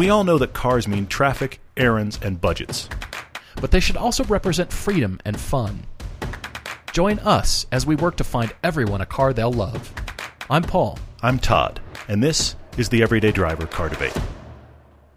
We all know that cars mean traffic, errands, and budgets. But they should also represent freedom and fun. Join us as we work to find everyone a car they'll love. I'm Paul. I'm Todd, and this is the Everyday Driver Car Debate.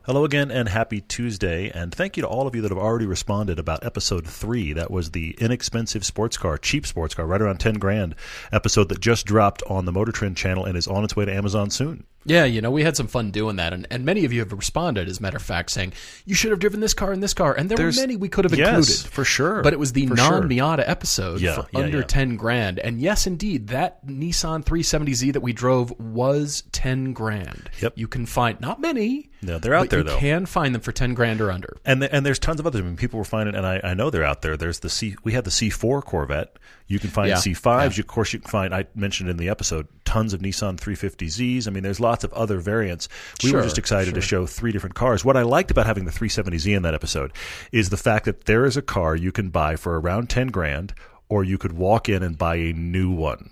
Hello again, and happy Tuesday. And thank you to all of you that have already responded about episode three. That was the inexpensive sports car, cheap sports car, right around 10 grand episode that just dropped on the Motor Trend channel and is on its way to Amazon soon. Yeah, you know, we had some fun doing that, and, and many of you have responded, as a matter of fact, saying, you should have driven this car and this car. And there There's- were many we could have yes, included. for sure. But it was the non Miata episode Yeah, for yeah, under yeah. 10 grand. And yes, indeed, that Nissan 370Z that we drove was 10 grand. Yep. You can find, not many. No, they're out but there, you though. can find them for 10 grand or under. And the, and there's tons of others. I mean, people were finding, and I, I know they're out there. There's the C. We had the C4 Corvette. You can find Yeah, C5s. yeah. Of course, you can find. I mentioned in the episode tons of Nissan 350Zs. I mean, there's lots of other variants. We were just excited to show three different cars. What I liked about having the 370Z in that episode is the fact that there is a car you can buy for around 10 grand, or you could walk in and buy a new one.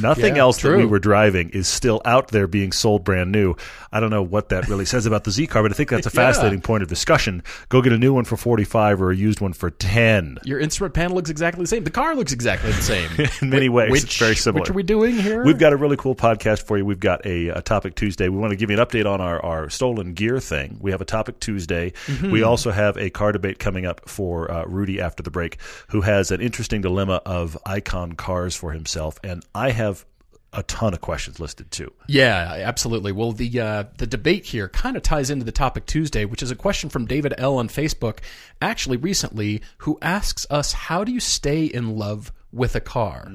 Nothing Yeah, else that we were driving is still out there being sold brand new. I don't know what that really says about the Z car, but I think that's a Yeah. fascinating point of discussion. Go get a new one for 45 or a used one for 10. Your instrument panel looks exactly the same. The car looks exactly the same. In many ways, which, it's very similar. Which are we doing here? We've got a really cool podcast for you. We've got a, a Topic Tuesday. We want to give you an update on our, our stolen gear thing. We have a Topic Tuesday. Mm-hmm. We also have a car debate coming up for uh, Rudy after the break, who has an interesting dilemma of icon cars for himself. And I have a ton of questions listed too. Yeah, absolutely. Well, the uh, the debate here kind of ties into the topic Tuesday, which is a question from David L on Facebook, actually recently, who asks us, "How do you stay in love with a car?"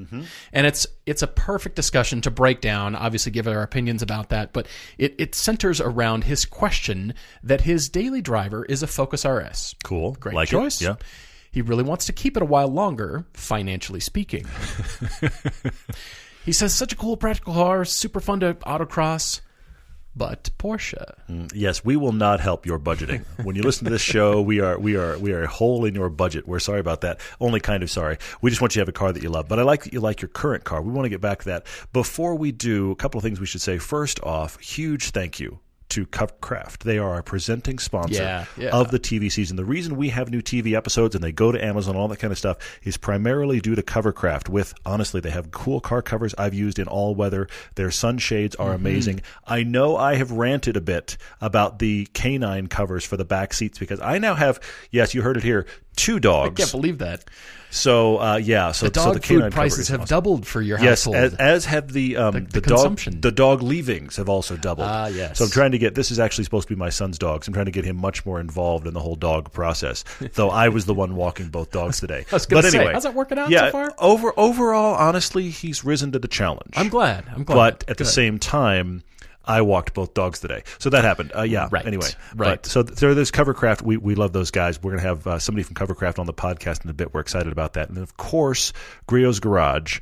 And it's it's a perfect discussion to break down. Obviously, give our opinions about that, but it it centers around his question that his daily driver is a Focus RS. Cool. Great like choice. It. Yeah. He really wants to keep it a while longer, financially speaking. he says, such a cool practical car, super fun to autocross, but Porsche. Mm, yes, we will not help your budgeting. When you listen to this show, we are we are we are a hole in your budget. We're sorry about that. Only kind of sorry. We just want you to have a car that you love. But I like that you like your current car. We want to get back to that. Before we do, a couple of things we should say. First off, huge thank you to Covercraft. They are our presenting sponsor Yeah, yeah. of the TV season. The reason we have new TV episodes and they go to Amazon, all that kind of stuff, is primarily due to Covercraft. With honestly, they have cool car covers I've used in all weather. Their sunshades are Mm-hmm. amazing. I know I have ranted a bit about the canine covers for the back seats because I now have, yes, you heard it here, two dogs. I can't believe that. so uh, yeah, so The dog so the food prices have awesome. doubled for your Yes, household. as, as have the um, the, the dog consumption. the dog leavings have also doubled. Ah, yes. So I'm trying to get this is actually supposed to be my son's dog. So I'm trying to get him much more involved in the whole dog process. though I was the one walking both dogs today. I was gonna but say, anyway, how's that working out yeah, so far? Over overall, honestly, he's risen to the challenge. I'm glad. I'm glad. but at the same time. I walked both dogs today, so that happened. Uh, yeah. Right, Anyway, right. But, so so there's Covercraft. We we love those guys. We're gonna have uh, somebody from Covercraft on the podcast in a bit. We're excited about that. And then of course, Griot's Garage.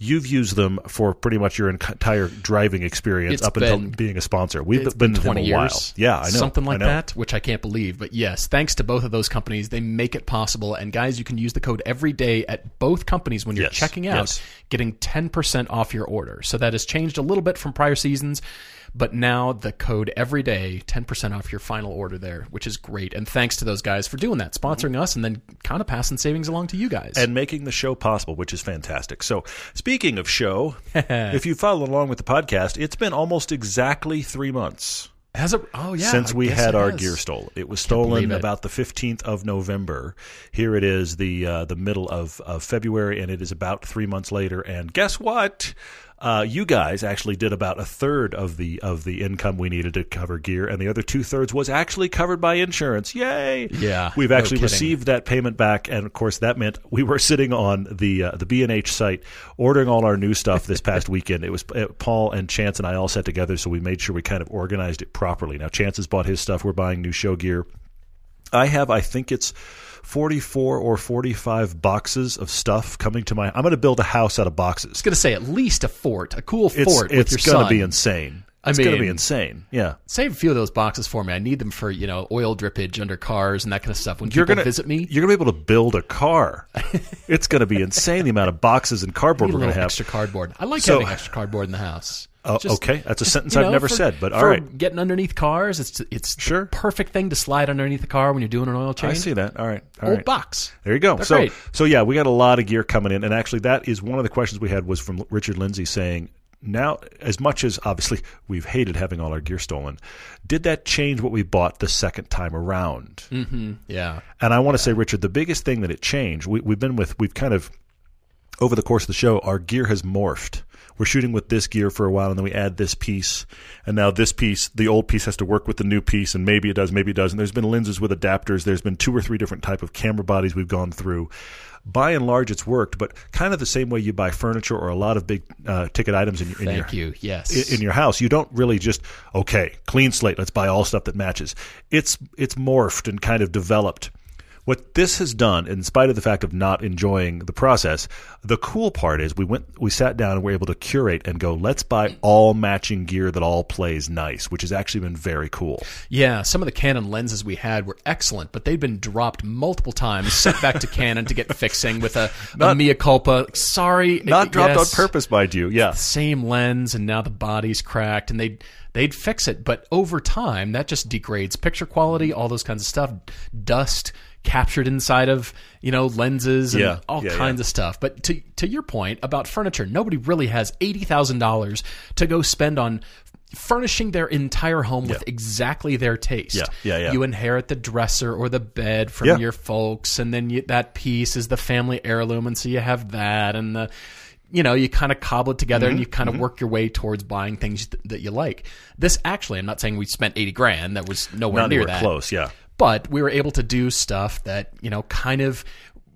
You've used them for pretty much your entire driving experience It's up until being a sponsor. We've been, been with them 20 a years. while. Yeah, I know. Something like know. that, which I can't believe. But yes, thanks to both of those companies, they make it possible. And guys, you can use the code every day at both companies when you're Yes, checking out, yes. getting 10% off your order. So that has changed a little bit from prior seasons. But now the code every day, 10% off your final order there, which is great. And thanks to those guys for doing that, sponsoring us and then kind of passing savings along to you guys. and making the show possible, which is fantastic. So, speaking of show, if you follow along with the podcast, it's been almost exactly three months. Has it? Oh yeah. since I we had our gear stolen. It was stolen it. about the 15th of November. Here it is, the uh, the middle of, of February, and it is about three months later. And guess what? Uh, you guys actually did about a third of the of the income we needed to cover gear, and the other two thirds was actually covered by insurance. Yay! Yeah, we've actually kidding. received that payment back, and of course that meant we were sitting on the uh, the B and H site ordering all our new stuff this past weekend. It was uh, Paul and Chance and I all sat together, so we made sure we kind of organized it properly. Now Chance has bought his stuff. We're buying new show gear. I have, I think it's 44 or 45 boxes of stuff coming to my. I'm going to build a house out of boxes. I was gonna say at least a fort, a cool It's fort with it's your going son. to be insane. I It's going to be insane. Yeah. Save a few of those boxes for me. I need them for you know oil drippage under cars and that kind of stuff. When You're people gonna visit me, You're gonna be able to build a car. it's gonna be insane the amount of boxes and cardboard we're gonna little have. extra cardboard. I like So- having extra cardboard in the house. Oh, Just- okay, that's a sentence you I've never for- said, but all for right. getting underneath cars, it's it's Sure. the perfect thing to slide underneath the car when you're doing an oil change. I see that. All right, all Old right. box. There you go. They're so, great. so yeah, we got a lot of gear coming in, and actually, that is one of the questions we had was from Richard Lindsay saying, "Now, as much as obviously we've hated having all our gear stolen, did that change what we bought the second time around?" Mm-hmm. Yeah. And I want to say, Richard, the biggest thing that it changed, we, we've been with, we've kind of over the course of the show, our gear has morphed. We're shooting with this gear for a while, and then we add this piece, and now this piece, the old piece, has to work with the new piece, and maybe it does, maybe it doesn't. There's been lenses with adapters. There's been two or three different type of camera bodies we've gone through. By and large, it's worked, but kind of the same way you buy furniture or a lot of big uh, ticket items in, your- in your you. Yes. in, in your house. You don't really just okay, clean slate. Let's buy all stuff that matches. It's it's morphed and kind of developed. What this has done, in spite of the fact of not enjoying the process, the cool part is we went, we sat down and we were able to curate and go, let's buy all matching gear that all plays nice, which has actually been very cool. Yeah, some of the Canon lenses we had were excellent, but they'd been dropped multiple times, sent back to Canon to get fixing with a, a mea culpa. Sorry, Not dropped yes, on purpose, mind you. Yeah, Same lens, and now the body's cracked, and they'd they'd fix it, but over time that just degrades picture quality, all those kinds of stuff, dust captured inside of you know lenses and Yeah, all yeah, kinds yeah. of stuff. But to to your point about furniture, nobody really has eighty thousand dollars to go spend on furnishing their entire home with exactly their taste. Yeah, yeah, yeah. You inherit the dresser or the bed from Yeah. your folks, and then you, that piece is the family heirloom, and so you have that, and the you know you kind of cobble it together, Mm-hmm, and you kind of work your way towards buying things th- that you like. This actually, I'm not saying we spent eighty grand. That was nowhere not near that close. Yeah, but we were able to do stuff that you know kind of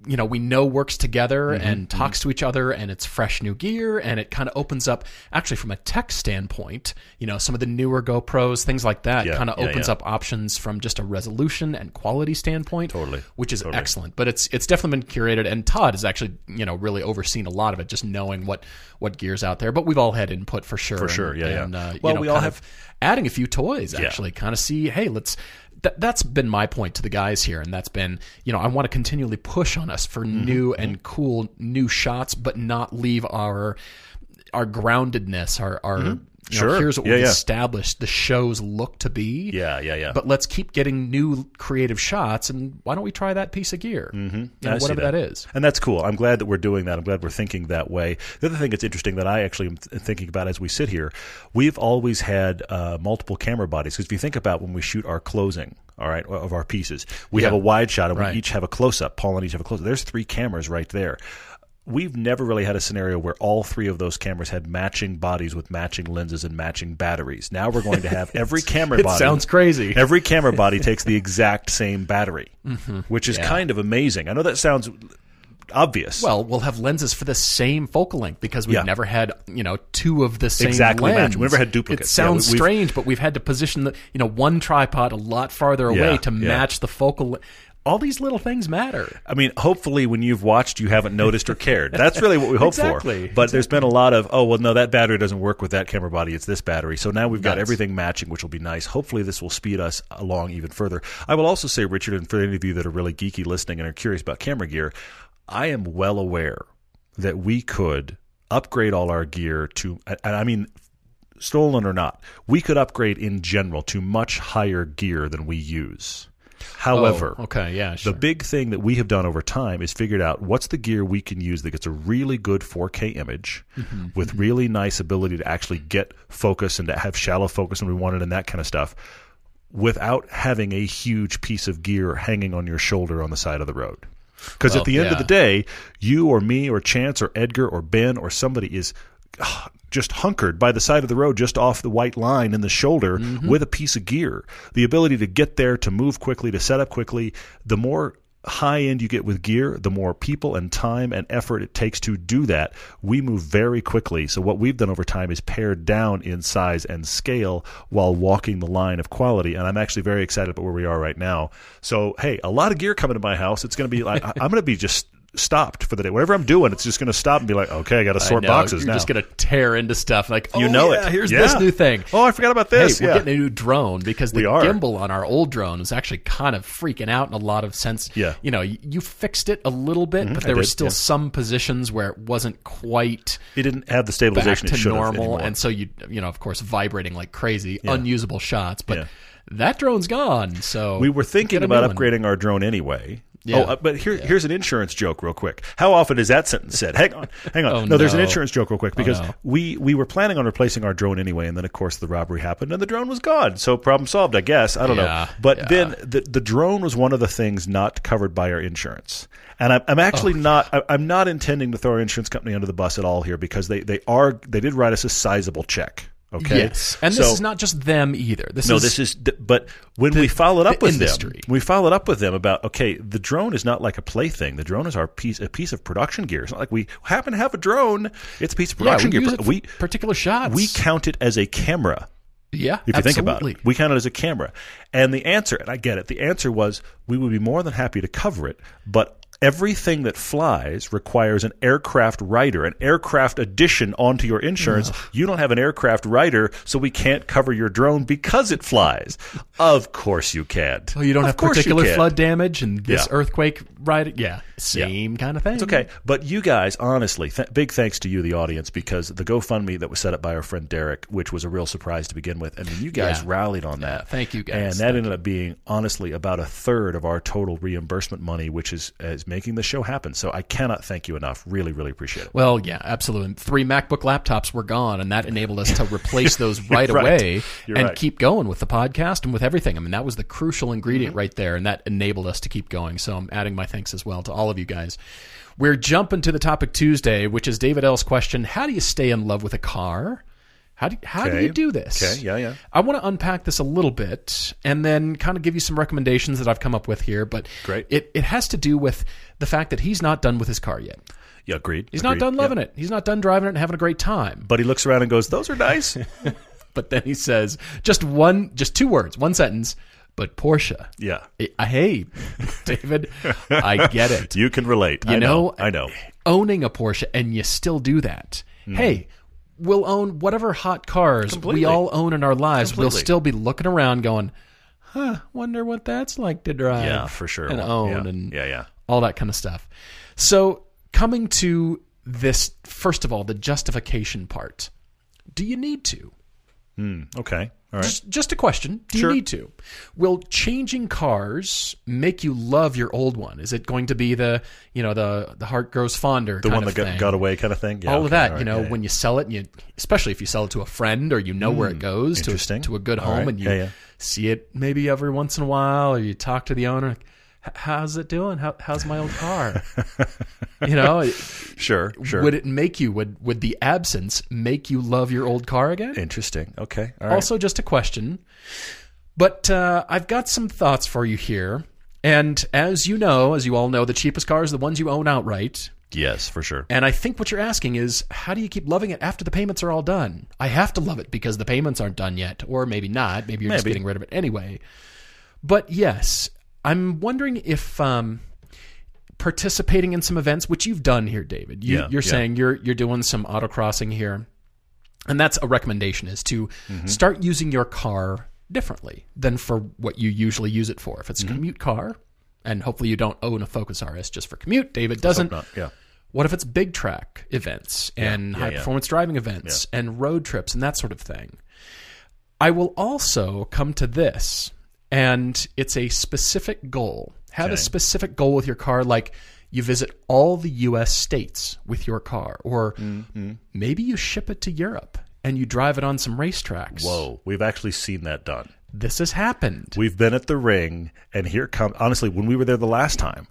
you know we know works together Mm-hmm, and talks to each other and it's fresh new gear and it kind of opens up actually from a tech standpoint you know some of the newer GoPros things like that Yeah, kind of yeah, opens yeah. up options from just a resolution and quality standpoint Totally, which is excellent. But it's it's definitely been curated and Todd has actually you know really overseen a lot of it just knowing what what gear's out there. But we've all had input for sure for sure, yeah, yeah. and, Uh, Well, you know, we all have- of adding a few toys actually kind of see hey let's that, that's been my point to the guys here and that's been you know i want to continually push on us for Mm-hmm, new and cool new shots but not leave our our groundedness our our you know. Sure. here's what Yeah, we've yeah. established the shows look to be yeah, yeah, yeah. but let's keep getting new creative shots and why don't we try that piece of gear mm-hmm. I see whatever that is And that's cool. I'm glad that we're doing that. I'm glad we're thinking that way. The other thing that's interesting that I actually am th- thinking about as we sit here, we've always had uh, multiple camera bodies. Because if you think about when we shoot our closing, all right, of our pieces, we have a wide shot and Right. we each have a close up. Paul and each have a close up. There's three cameras right there. We've never really had a scenario where all three of those cameras had matching bodies with matching lenses and matching batteries. Now we're going to have every camera it body. sounds crazy Every camera body takes the exact same battery, Mm-hmm. which is kind of amazing. I know that sounds obvious. Well, we'll have lenses for the same focal length because we've Yeah. never had you know two of the same Exactly lens. match. We've never had duplicates. It sounds Yeah, we- strange, but we've had to position the you know one tripod a lot farther away Yeah, to yeah. match the focal. All these little things matter. I mean, hopefully, when you've watched, you haven't noticed or cared. That's really what we hope Exactly. for. But there's been a lot of, oh, well, no, that battery doesn't work with that camera body. It's this battery. So now we've got Nuts. everything matching, which will be nice. Hopefully, this will speed us along even further. I will also say, Richard, and for any of you that are really geeky listening and are curious about camera gear, I am well aware that we could upgrade all our gear to, and I mean, stolen or not, we could upgrade in general to much higher gear than we use. However, Oh, okay, yeah, sure. the big thing that we have done over time is figured out what's the gear we can use that gets a really good 4K image Mm-hmm, with really nice ability to actually get focus and to have shallow focus when we want it and that kind of stuff without having a huge piece of gear hanging on your shoulder on the side of the road. Because Well, at the end of the day, you or me or Chance or Edgar or Ben or somebody is ah, just hunkered by the side of the road, just off the white line in the shoulder Mm-hmm. with a piece of gear. The ability to get there, to move quickly, to set up quickly. The more high end you get with gear, the more people and time and effort it takes to do that. We move very quickly. So what we've done over time is pared down in size and scale while walking the line of quality. And I'm actually very excited about where we are right now. So hey, a lot of gear coming to my house. It's going to be like I'm going to be just stopped for the day. Whatever I'm doing, it's just going to stop and be like, okay, I got to sort know, boxes You're now. just gonna tear into stuff like You oh, know yeah, it. Here's Yeah. this new thing. oh, I forgot about Hey, this. we're yeah. getting a new drone because the gimbal on our old drone was actually kind of freaking out in a lot of sense. Yeah. Mm-hmm. you know, you, you fixed it a little bit, but there were still some positions where it wasn't quite it didn't have the stabilization to normal, and so you you know, of course, vibrating like crazy, unusable shots. But that drone's gone. So we were thinking about upgrading our drone anyway. Yeah. Oh, uh, but here, here's an insurance joke, real quick. How often is that sentence said? Hang on, hang on. Oh, no, there's an insurance joke, real quick, because no. we we were planning on replacing our drone anyway, and then of course the robbery happened, and the drone was gone. So problem solved, I guess. I don't know. But yeah. then the the drone was one of the things not covered by our insurance, and I'm, I'm actually Oh, not. I, I'm not intending to throw our insurance company under the bus at all here because they they are they did write us a sizable check. Okay. Yes, and this So- is not just them either. This no, is this is. But when we followed up the with industry. them, we followed up with them about okay, the drone is not like a plaything. The drone is our piece, a piece of production gear. It's not like we happen to have a drone. It's a piece of yeah, production we gear. use it for we particular shots. we count it as a camera. yeah, If you think about it, we count it as a camera. And the answer, and I get it, the answer was we would be more than happy to cover it, but everything that flies requires an aircraft rider, an aircraft addition onto your insurance. You don't have an aircraft rider, so we can't cover your drone because it flies. Of course you can't. Well, you don't Of have particular flood damage and this Yeah. earthquake right yeah same kind of thing It's okay. But you guys, honestly, th- big thanks to you, the audience, because the GoFundMe that was set up by our friend Derek, which was a real surprise to begin with, I mean, you guys Yeah. rallied on that. thank you, guys. And that Thank ended up being, honestly, about a third of our total reimbursement money, which is, is making the show happen. So I cannot thank you enough. Really, really appreciate it. well yeah absolutely three macbook laptops were gone and that enabled us to replace those right right. away You're and right. keep going with the podcast and with everything i mean that was the crucial ingredient Mm-hmm. right there and that enabled us to keep going so i'm adding my thanks as well to all of you guys we're jumping to the topic tuesday which is david l's question how do you stay in love with a car how do, how do you do this? Okay, yeah, yeah. I want to unpack this a little bit and then kind of give you some recommendations that I've come up with here. But Great. it, it has to do with the fact that he's not done with his car yet. Yeah, agreed. He's not done loving it. He's not done driving it and having a great time. But he looks around and goes, those are nice. But then he says just one, just two words, one sentence. But Porsche. yeah. I- Hey, David, I get it. You can relate. You I know. know, I know. Owning a Porsche and you still do that. Hmm. Hey, we'll own whatever hot cars Completely. we all own in our lives. We'll still be looking around going, huh, wonder what that's like to drive. Yeah, for sure. And own yeah. and Yeah, yeah. all that kind of stuff. So, coming to this, first of all, the justification part. Do you need to? Hmm. Okay. All right. Just, just a question. Do Sure. you need to? Will changing cars make you love your old one? Is it going to be the you know the the heart grows fonder the one that got, got away kind of thing? Yeah, all of that, All you know, Yeah, when you sell it, and you especially if you sell it to a friend or you know where it hmm, goes to Interesting. to a good home, right. and you Yeah, see it maybe every once in a while, or you talk to the owner. "H- How's it doing? How, how's my old car? you know, Sure, sure. would it make you would would the absence make you love your old car again? Interesting. Okay. All right. Also, just a question. But uh, I've got some thoughts for you here. And as you know, as you all know, the cheapest cars are the ones you own outright. yes, for sure. And I think what you're asking is, how do you keep loving it after the payments are all done? I have to love it because the payments aren't done yet, or maybe not. Maybe you're just getting rid of it anyway. But yes, I'm wondering if um, participating in some events, which you've done here, David. You, Yeah, you're yeah. saying you're you're doing some autocrossing here, and that's a recommendation: is to Mm-hmm. start using your car differently than for what you usually use it for. If it's a Mm-hmm. commute car, and hopefully you don't own a Focus RS just for commute. David doesn't. Yeah. What if it's big track events and yeah, high yeah. performance driving events and road trips and that sort of thing? I will also come to this, and it's a specific goal. Have okay. a specific goal with your car, like you visit all the US states with your car, or mm-hmm. maybe you ship it to Europe and you drive it on some racetracks. Whoa, we've actually seen that done. This has happened. We've been at the ring, and here come honestly, when we were there the last time,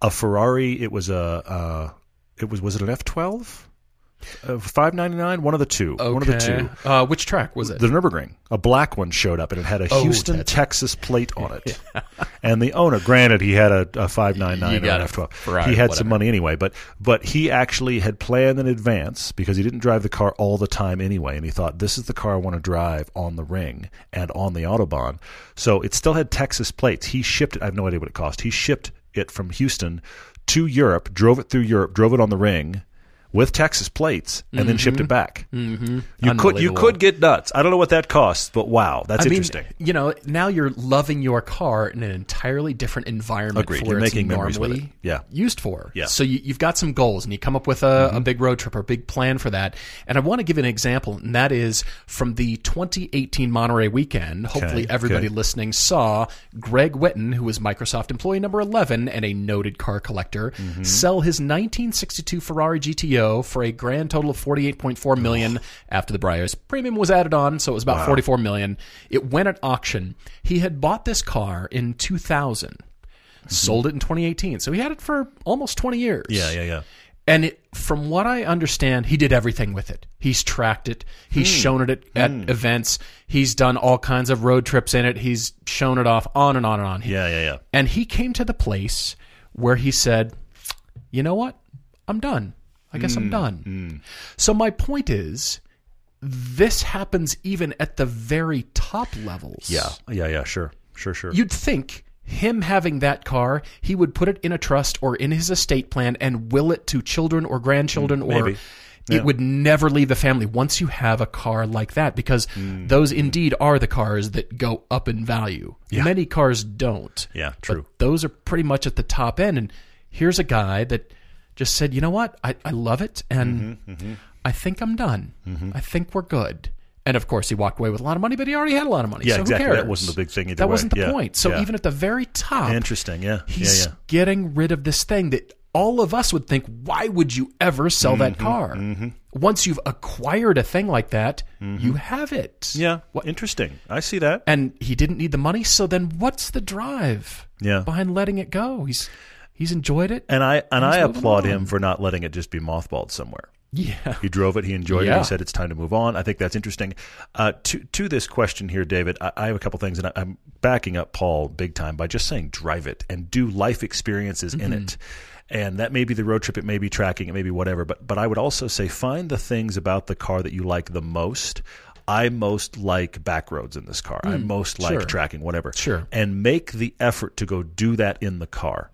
a Ferrari, it was a, uh, it was, was it an F12? Uh, Five ninety nine, one of the two, okay. one of the two. Uh, which track was it? The Nurburgring. A black one showed up, and it had a oh, Houston, that's... Texas plate on it. And the owner, granted, he had a, a five nine nine or an F twelve. He had whatever. some money anyway, but but he actually had planned in advance because he didn't drive the car all the time anyway, and he thought this is the car I want to drive on the ring and on the autobahn. So it still had Texas plates. He shipped it. I have no idea what it cost. He shipped it from Houston to Europe, drove it through Europe, drove it on the ring with Texas plates, and then shipped it back. Mm-hmm. You could you could get nuts. I don't know what that costs, but wow, that's I mean, interesting. you know, now you're loving your car in an entirely different environment Agreed. for You're it's memories with normally it. Yeah. used for. Yeah. Mm-hmm. So you, you've got some goals, and you come up with a, a big road trip or a big plan for that. And I want to give an example, and that is from the 2018 Monterey weekend. Hopefully, Okay, everybody okay. listening saw Greg Whitten, who was Microsoft employee number 11 and a noted car collector, Mm-hmm. sell his 1962 Ferrari GTO for a grand total of 48.4 million after the buyer's premium was added on, so it was about 44 million. It went at auction. He had bought this car in 2000, sold it in 2018, so he had it for almost 20 years. Yeah, yeah, yeah. And it, from what I understand, he did everything with it. He's tracked it. He's Hmm. shown it at, at events. He's done all kinds of road trips in it. He's shown it off on and on and on. Yeah, yeah, yeah. And he came to the place where he said, "You know what? I'm done. I guess Hmm. I'm done." So my point is, this happens even at the very top levels. Yeah, yeah, yeah. Sure, sure, sure. You'd think him having that car, he would put it in a trust or in his estate plan and will it to children or grandchildren, or Mm, maybe. it would never leave the family once you have a car like that, because Mm. those indeed are the cars that go up in value. Many cars don't. Yeah, true. But those are pretty much at the top end. And here's a guy that just said, you know what? I, I love it. And Mm-hmm, I think I'm done. I think we're good. And of course, he walked away with a lot of money, but he already had a lot of money. Yeah, so who exactly. That wasn't the big thing That way. wasn't the Yeah, point. So yeah. even at the very top, Interesting. Yeah, he's yeah, yeah. getting rid of this thing that all of us would think, why would you ever sell that Mm-hmm, car? Once you've acquired a thing like that, you have it. Mm-hmm. Yeah, interesting. I see that. And he didn't need the money, so then what's the drive Yeah. behind letting it go? He's he's enjoyed it. And I and I applaud on. him for not letting it just be mothballed somewhere. yeah. He drove it. He enjoyed it. He said it's time to move on. I think that's interesting. Uh, to to this question here, David, I, I have a couple things, and I, I'm backing up Paul big time by just saying drive it and do life experiences in it. And that may be the road trip, it may be tracking, it may be whatever. But but I would also say find the things about the car that you like the most. I most like back roads in this car. I most like sure. tracking, whatever. Sure. And make the effort to go do that in the car.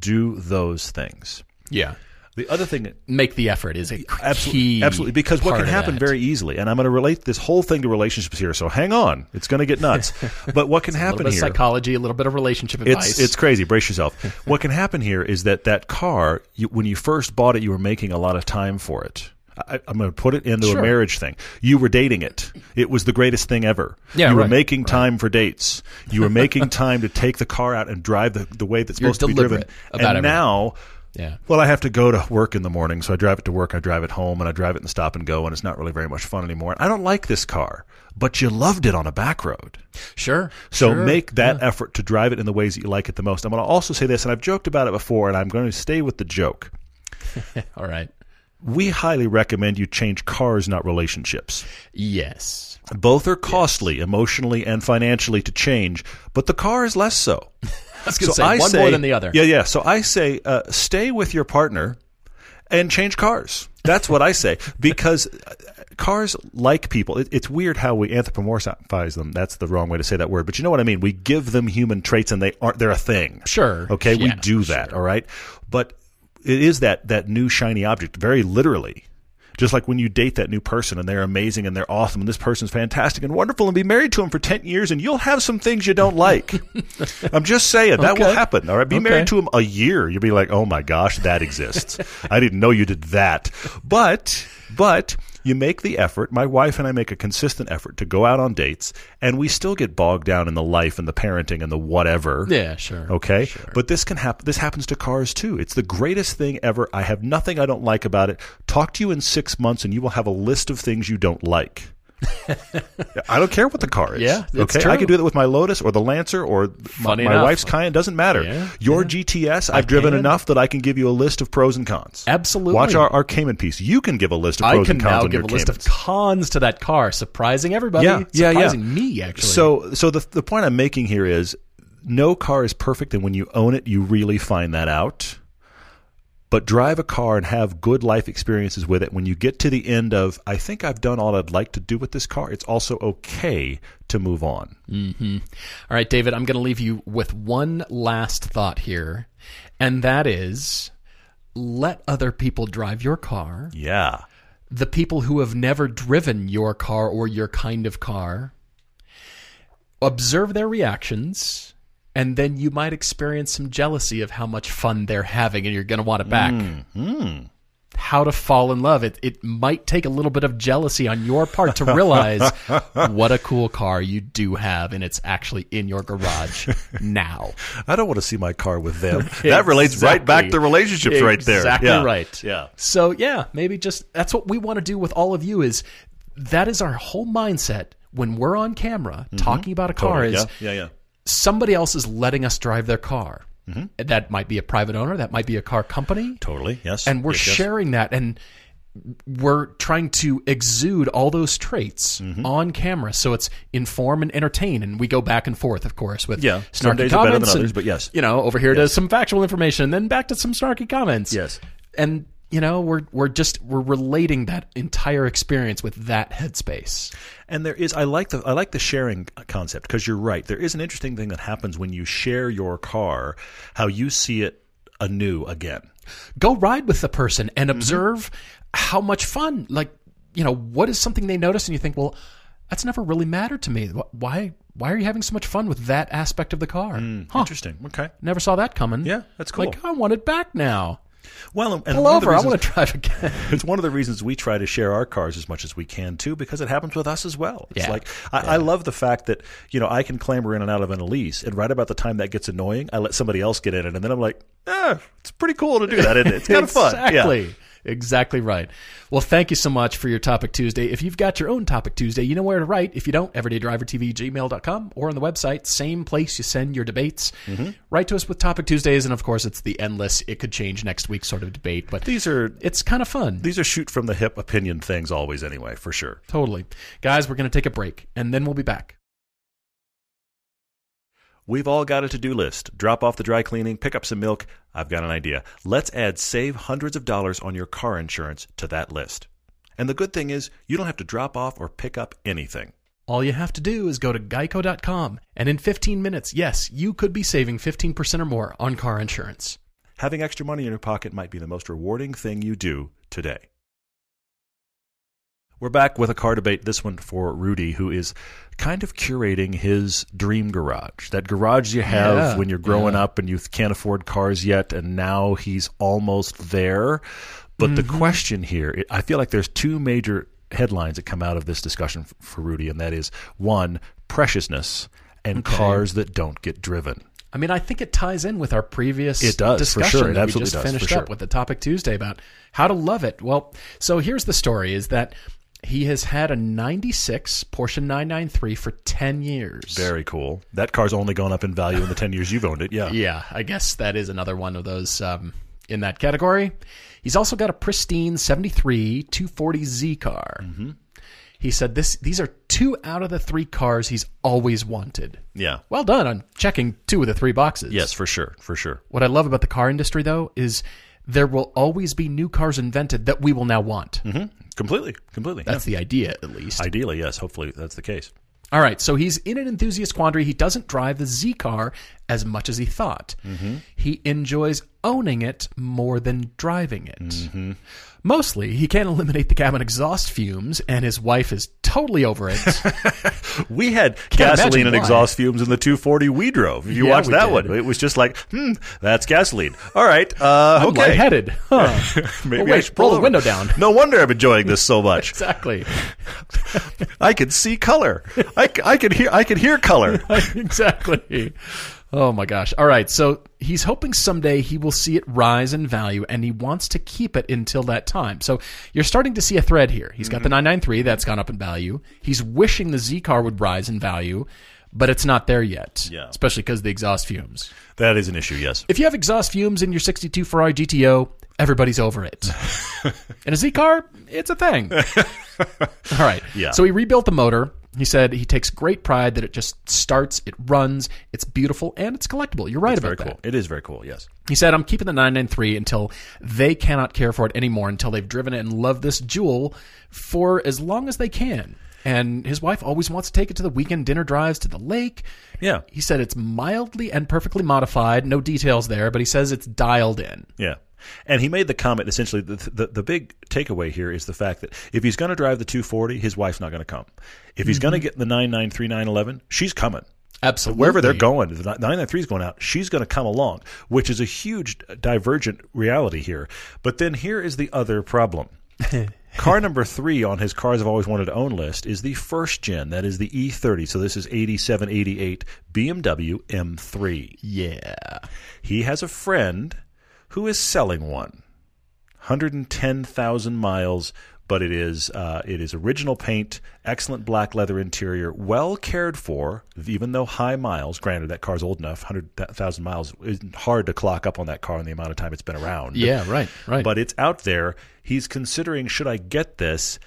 Do those things. Yeah. The other thing Make the effort is a Absolutely, key absolutely. Because what can happen very easily, and I'm going to relate this whole thing to relationships here. So hang on, it's going to get nuts. but what can a little happen here? psychology, a little bit of relationship advice. It's it's crazy. Brace yourself. what can happen here is that that car, you, when you first bought it, you were making a lot of time for it. I, I'm going to put it into Sure. a marriage thing. You were dating it. It was the greatest thing ever. Yeah, you were right, making time for dates. You were making time to take the car out and drive the, the way that's You're supposed to be driven. about and everything. now yeah. well, I have to go to work in the morning, so I drive it to work, I drive it home, and I drive it in the stop and go, and it's not really very much fun anymore. And I don't like this car, but you loved it on a back road. Sure. So sure. make that effort to drive it in the ways that you like it the most. I'm going to also say this, and I've joked about it before, and I'm going to stay with the joke. All right. We highly recommend you change cars, not relationships. Yes. Both are costly, emotionally and financially, to change, but the car is less so. I was going to say one more than the other. Yeah, yeah. So I say, uh, stay with your partner and change cars. That's what I say because uh, cars like people. It, it's weird how we anthropomorphize them. That's the wrong way to say that word, but you know what I mean. We give them human traits, and they aren't. They're a thing. Sure. Okay, we do that. All right, but it is that that new shiny object, very literally. Just like when you date that new person and they're amazing and they're awesome and this person's fantastic and wonderful and be married to him for 10 years and you'll have some things you don't like. I'm just saying that will happen. All right. Be Okay. married to him a year. You'll be like, oh my gosh, that exists. I didn't know you did that. But, but you make the effort. My wife and I make a consistent effort to go out on dates and we still get bogged down in the life and the parenting and the whatever. Yeah, sure. Okay, sure. but this can happen. This happens to cars too. It's the greatest thing ever. I have nothing I don't like about it. Talk to you in six months, and you will have a list of things you don't like. I don't care what the car is. Yeah, okay. true. I can do that with my Lotus or the Lancer or my, Funny my enough. wife's Cayenne. Doesn't matter. Yeah, Your GTS, I've driven can. enough that I can give you a list of pros and cons. Absolutely. Watch our, our Cayman piece. You can give a list of I pros can and cons now give a list of cons to that car, surprising everybody. Yeah, yeah, yeah. surprising me actually. So, so the the point I'm making here is, no car is perfect, and when you own it, you really find that out. But drive a car and have good life experiences with it. When you get to the end of, I think I've done all I'd like to do with this car, it's also okay to move on. Mm-hmm. All right, David, I'm going to leave you with one last thought here, and that is let other people drive your car. Yeah. The people who have never driven your car or your kind of car, observe their reactions, and then you might experience some jealousy of how much fun they're having, and you're going to want it back. How to fall in love. It, it might take a little bit of jealousy on your part to realize what a cool car you do have, and it's actually in your garage now. I don't want to see my car with them. That relates right back Exactly. to relationships right there. Exactly Yeah. right. Yeah. So yeah, maybe just that's what we want to do with all of you is that is our whole mindset when we're on camera talking about a car Mm-hmm. Totally. is Yeah. Yeah. Yeah. Somebody else is letting us drive their car. Mm-hmm. That might be a private owner, that might be a car company, Totally. Yes. and we're Yes, yes. sharing that and we're trying to exude all those traits Mm-hmm. on camera so it's inform and entertain and we go back and forth of course with Yeah. Some snarky days are better than comments and, but yes. you know over here to some factual information and then back to some snarky comments Yes. and you know we're we're just we're relating that entire experience with that headspace And there is I like the I like the sharing concept because you're right. There is an interesting thing that happens when you share your car, how you see it anew again. go ride with the person Mm-hmm. and observe how much fun like you know what is something they notice and you think well that's never really mattered to me why why are you having so much fun with that aspect of the car huh, Interesting. Okay. never saw that coming Yeah, that's cool. like i want it back now Well, and pull one of the over i want to drive again It's one of the reasons we try to share our cars as much as we can too, because it happens with us as well. It's Yeah. like I, I love the fact that you know I can clamber in and out of an Elise, and right about the time that gets annoying, I let somebody else get in it, and then I'm like, ah, it's pretty cool to do that. Isn't it? It's kind of fun. Yeah. Exactly. Right. Well, thank you so much for your Topic Tuesday. If you've got your own Topic Tuesday, you know where to write. If you don't, everydaydrivertv@gmail.com or on the website, same place you send your debates. Mm-hmm. Write to us with Topic Tuesdays, and of course, it's the endless, it could change next week sort of debate, but These are it's kind of fun. these are shoot from the hip opinion things always anyway, for sure. Totally. Guys, we're going to take a break, and then we'll be back. We've all got a to do list. Drop off the dry cleaning, pick up some milk. I've got an idea. Let's add save hundreds of dollars on your car insurance to that list. And the good thing is, you don't have to drop off or pick up anything. All you have to do is go to geico.com, and in 15 minutes, yes, you could be saving 15% or more on car insurance. Having extra money in your pocket might be the most rewarding thing you do today. We're back with a car debate, this one for Rudy, who is kind of curating his dream garage. That garage you have Yeah, when you're growing yeah. up and you can't afford cars yet, and now he's almost there. But the mm-hmm. question here, I feel like there's two major headlines that come out of this discussion for Rudy, and that is one, preciousness, and cars that don't get driven. I mean, I think it ties in with our previous It does, for discussion sure. It that we just does, finished sure. up with the topic Tuesday about how to love it. Well, so here's the story: is that he has had a '96 Porsche 993 for 10 years. Very cool. That car's only gone up in value in the 10 years you've owned it. Yeah. Yeah, I guess that is another one of those um, in that category. He's also got a pristine 73 240Z car. Mm-hmm. He said this these are two out of the three cars he's always wanted. Yeah. Well done on checking two of the three boxes. Yes, for sure. For sure. What I love about the car industry, though, is there will always be new cars invented that we will now want. hmm Completely. Completely. That's the idea, at least. Ideally, yes. Hopefully that's the case. All right, so he's in an enthusiast quandary. He doesn't drive the Z car as much as he thought. Mm-hmm. He enjoys owning it more than driving it. Mostly, he can't eliminate the cabin exhaust fumes, and his wife is totally over it. We had Can't gasoline and why. exhaust fumes in the 240 we drove. If you Yeah, watched that did. one, it was just like, hmm, that's gasoline. All right. Uh, I'm okay. lightheaded. Huh. Maybe Well, I should roll pull the over. window down. No wonder I'm enjoying this so much. exactly. I can see color. I, I can hear. I can hear color. exactly. Oh my gosh. All right. So he's hoping someday he will see it rise in value and he wants to keep it until that time. So you're starting to see a thread here. He's got the mm-hmm. 993 that's gone up in value. He's wishing the Z car would rise in value, but it's not there yet. Yeah. Especially because of the exhaust fumes. That is an issue. Yes. If you have exhaust fumes in your 62 Ferrari GTO, everybody's over it. in a Z car, it's a thing. All right. Yeah. So he rebuilt the motor, He said he takes great pride that it just starts, it runs, it's beautiful, and it's collectible. You're right It's about very that. cool. It is very cool. Yes. He said, I'm keeping the 993 until they cannot care for it anymore, until they've driven it and love this jewel for as long as they can. And his wife always wants to take it to the weekend dinner drives to the lake. Yeah. He said it's mildly and perfectly modified. No details there, but he says it's dialed in. Yeah. And he made the comment essentially the, the the big takeaway here is the fact that if he's going to drive the 240, his wife's not going to come. If he's going to mm-hmm. get the 993 911, she's coming. Absolutely. Wherever they're going, the 993 is going out, she's going to come along, which is a huge divergent reality here. But then here is the other problem. Car number three on his cars I've always wanted to own list is the first gen. That is the E30. So this is 87, 88 BMW M3. Yeah. He has a friend who is selling one. 110,000 miles, but it is uh, it is original paint, excellent black leather interior, well cared for, even though high miles. Granted, that car's old enough, 100,000 miles is hard to clock up on that car in the amount of time it's been around. Yeah, right, right. But it's out there. He's considering should I get this?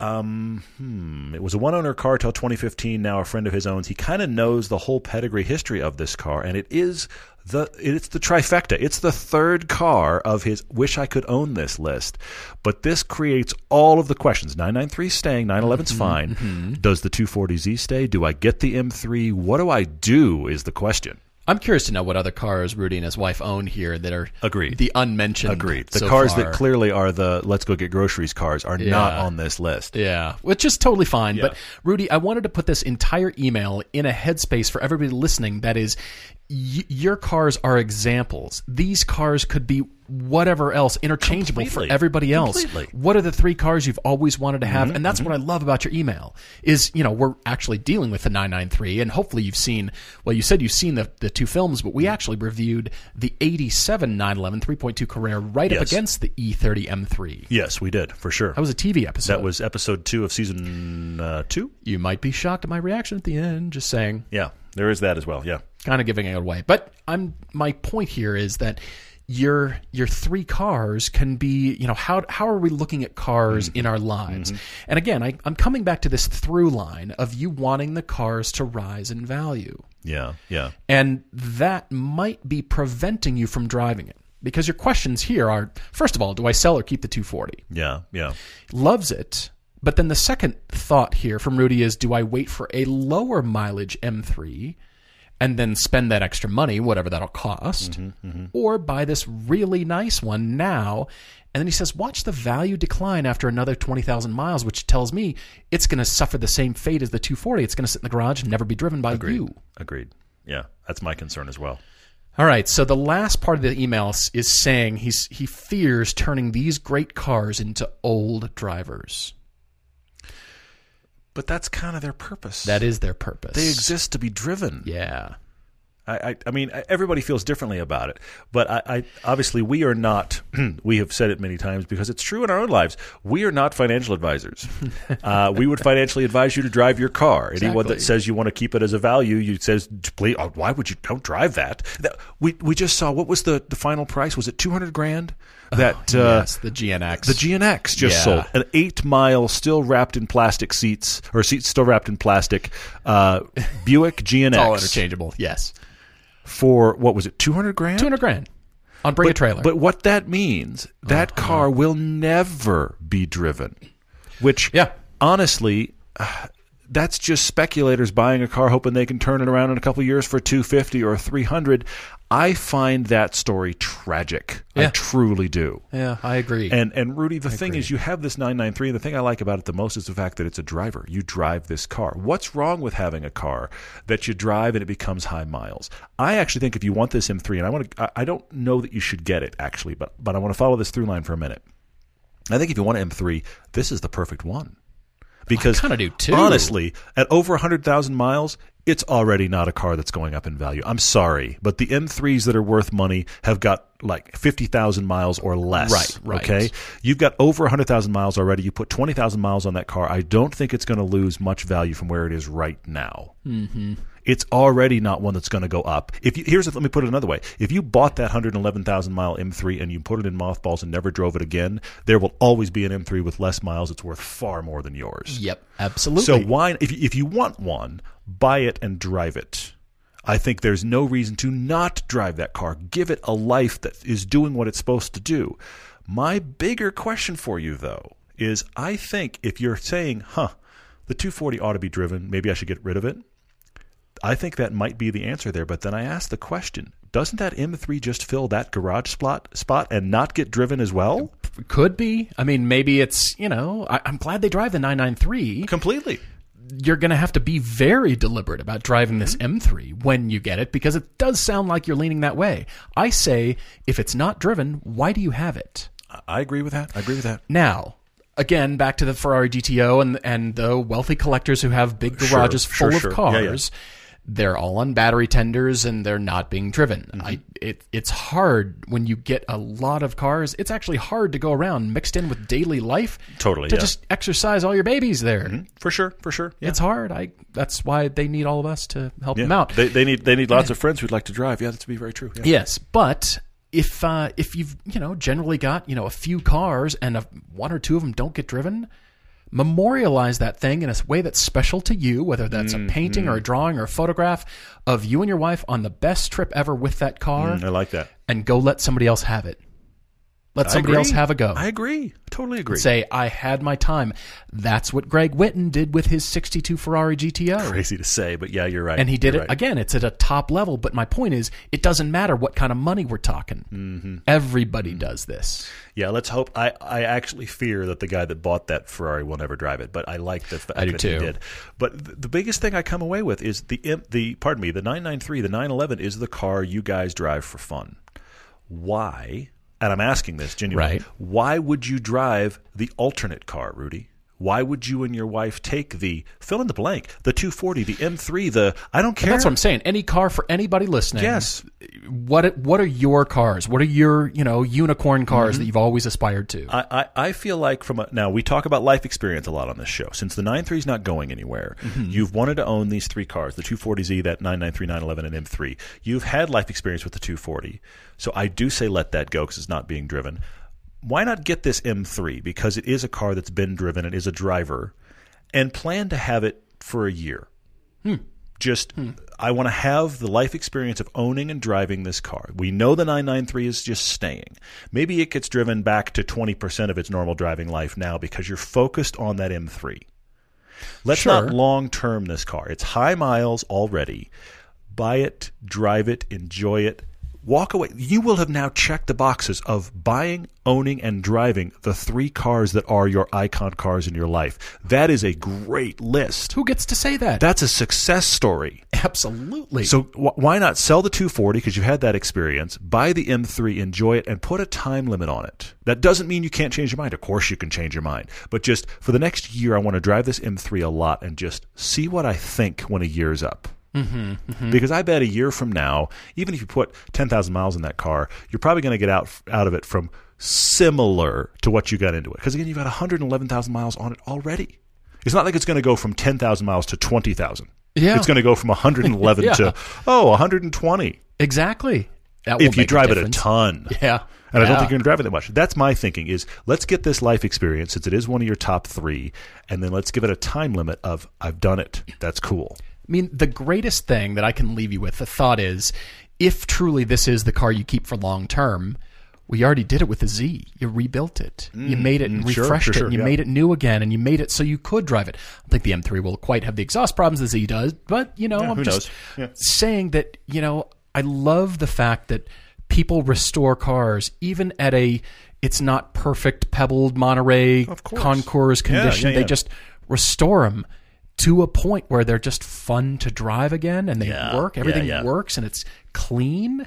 Um, hmm. It was a one owner car till 2015. Now a friend of his owns. He kind of knows the whole pedigree history of this car, and it is the it's the trifecta. It's the third car of his wish I could own this list. But this creates all of the questions. 993 staying, 911's fine. Does the 240Z stay? Do I get the M3? What do I do? Is the question. I'm curious to know what other cars Rudy and his wife own here that are Agreed. the unmentioned. Agreed. The so cars far. that clearly are the let's go get groceries cars are not on this list. Yeah, which is totally fine. Yeah. But Rudy, I wanted to put this entire email in a headspace for everybody listening. That is, y- your cars are examples. These cars could be whatever else, interchangeable Completely. for everybody else. Completely. What are the three cars you've always wanted to Mm-hmm. have? and that's what I love about your email. Is you know we're actually dealing with the 993, and hopefully you've seen. Well, you said you've seen the the two films, but we actually reviewed the 87 911 3.2 Carrera right up against the E E30 M3. Yes, we did for sure. That was a TV episode. That was episode two of season uh, two. You might be shocked at my reaction at the end. Just saying, Yeah, there is that as well. Yeah, kind of giving it away. But I'm my point here is that your your three cars can be you know how how are we looking at cars in our lives? Mm-hmm. And again, I, I'm coming back to this through line of you wanting the cars to rise in value, yeah, yeah. and that might be preventing you from driving it. Because your questions here are first of all, do I sell or keep the 240? Yeah, yeah. loves it. But then the second thought here from Rudy is do I wait for a lower mileage M3 and then spend that extra money, whatever that'll cost, mm-hmm, mm-hmm. or buy this really nice one now? And then he says, watch the value decline after another 20,000 miles, which tells me it's going to suffer the same fate as the 240. It's going to sit in the garage and never be driven by you. Agreed. Yeah, that's my concern as well. All right, so the last part of the email is saying he's he fears turning these great cars into old drivers. But that's kind of their purpose. That is their purpose. they exist to be driven. Yeah. I, I, I mean, everybody feels differently about it, but I, I obviously we are not. we have said it many times because it's true in our own lives. We are not financial advisors. uh, we would financially advise you to drive your car. Anyone that says you want to keep it as a value, you says, please, oh, why would you don't drive that? that? We we just saw what was the the final price? Was it two hundred grand? That uh, Oh, yes, the GNX. The GNX just Yeah. sold an eight mile, still wrapped in plastic seats, or seats still wrapped in plastic. Uh, Buick GNX all interchangeable. Yes, for what was it, two hundred grand? two hundred grand on bring a trailer. But what that means, that Uh-huh. car will never be driven. Which, Yeah. honestly, uh, that's just speculators buying a car hoping they can turn it around in a couple of years for two fifty or three hundred. I find that story tragic. I truly do. yeah, I agree. And and Rudy, the thing is, you have this 993, and the thing I like about it the most is the fact that it's a driver. You drive this car. What's wrong with having a car that you drive and it becomes high miles? I actually think if you want this M3, and I want to, I I don't know that you should get it actually, but but I want to follow this through line for a minute. I think if you want an M3, this is the perfect one. Because I kinda do too. honestly, at over 100,000 miles, it's already not a car that's going up in value. I'm sorry, but the M3s that are worth money have got like 50,000 miles or less. Right, right. Okay. You've got over 100,000 miles already. You put 20,000 miles on that car. I don't think it's going to lose much value from where it is right now. Mm-hmm. It's already not one that's going to go up. If you, here's let me put it another way: if you bought that 111,000 mile M3 and you put it in mothballs and never drove it again, there will always be an M3 with less miles. It's worth far more than yours. Yep, absolutely. So why, if if you want one, buy it and drive it. I think there's no reason to not drive that car. Give it a life that is doing what it's supposed to do. My bigger question for you, though, is I think if you're saying, huh, the 240 ought to be driven, maybe I should get rid of it. I think that might be the answer there. But then I ask the question doesn't that M3 just fill that garage spot, spot and not get driven as well? Could be. I mean, maybe it's, you know, I, I'm glad they drive the 993. Completely. You're going to have to be very deliberate about driving this mm-hmm. M3 when you get it because it does sound like you're leaning that way. I say, if it's not driven, why do you have it? I agree with that. I agree with that. Now, again, back to the Ferrari GTO and and the wealthy collectors who have big garages Sure, full sure, of sure. Yeah, yeah. They're all on battery tenders and they're not being driven. Mm-hmm. I it it's hard when you get a lot of cars. It's actually hard to go around mixed in with daily life. Totally, to yeah. just exercise all your babies there. For sure, for sure. Yeah. It's hard. I that's why they need all of us to help Yeah. them out. They, they need they need lots of friends who'd like to drive. Yeah, that's be very true. Yeah. Yes, but if uh, if you've you know generally got you know a few cars and a, one or two of them don't get driven, memorialize that thing in a way that's special to you, whether that's a mm, painting or a mm. drawing or a photograph of you and your wife on the best trip ever with that car, mm, I like that. and go let somebody else have it. Let somebody else have a go. I agree. Totally agree. Say I had my time. That's what Greg Whitten did with his '62 Ferrari GTO. Crazy to say, but yeah, you're right. And he did You're it right. again. It's at a top level, but my point is, it doesn't matter what kind of money we're talking. Mm-hmm. Everybody does this. Yeah, let's hope. I, I actually fear that the guy that bought that Ferrari will never drive it, but I like the fact I do that he did. But th- the biggest thing I come away with is the the pardon me, the 993, the 911 is the car you guys drive for fun. Why? And I'm asking this genuinely. Right. Why would you drive the alternate car, Rudy? Why would you and your wife take the fill in the blank, the 240, the M3, the I don't care. That's what I'm saying. Any car for anybody listening. Yes. What What are your cars? What are your you know unicorn cars Mm-hmm. that you've always aspired to? I, I, I feel like from a, now we talk about life experience a lot on this show. Since the 93 is not going anywhere, you've wanted to own these three cars: the 240Z, that 993, 911, and M3. You've had life experience with the 240, so I do say let that go because it's not being driven. Why not get this M3 because it is a car that's been driven it is a driver, and plan to have it for a year. Just, hmm. I want to have the life experience of owning and driving this car. We know the 993 is just staying. Maybe it gets driven back to 20% of its normal driving life now because you're focused on that M3. Let's Sure. not long term this car. It's high miles already. Buy it, drive it, enjoy it, walk away. You will have now checked the boxes of buying, owning, and driving the three cars that are your icon cars in your life. That is a great list. Who gets to say that? That's a success story. Absolutely. So wh- why not sell the 240 because you've had that experience, buy the M3, enjoy it, and put a time limit on it. That doesn't mean you can't change your mind. Of course you can change your mind. But just for the next year, I want to drive this M3 a lot and just see what I think when a year's up. Mm-hmm, Because I bet a year from now, even if you put 10,000 miles in that car, you're probably going to get out out of it from similar to what you got into it. Because again, you've got 111,000 miles on it already. It's not like it's going to go from 10,000 miles to 20,000. Yeah. It's going to go from 111 Yeah. to, oh, 120 exactly. If you drive it a ton. Yeah. And I don't think you're going to drive it that much. That's my thinking is let's get this life experience since it is one of your top three, and then let's give it a time limit of I've done it. That's cool. I mean, the greatest thing that I can leave you with, the thought is, if truly this is the car you keep for long term, we already did it with the Z. You rebuilt it. you made it and sure, refreshed sure, it. and you yeah. made it new again, and you made it so you could drive it. I don't think the M3 will quite have the exhaust problems the Z does, but you know, I'm just? Yeah. saying that you know, I love the fact that people restore cars even at a it's not perfect pebbled Monterey concours Yeah, condition. yeah, They just restore them to a point where they're just fun to drive again and they Yeah, work. Everything yeah. works and it's clean.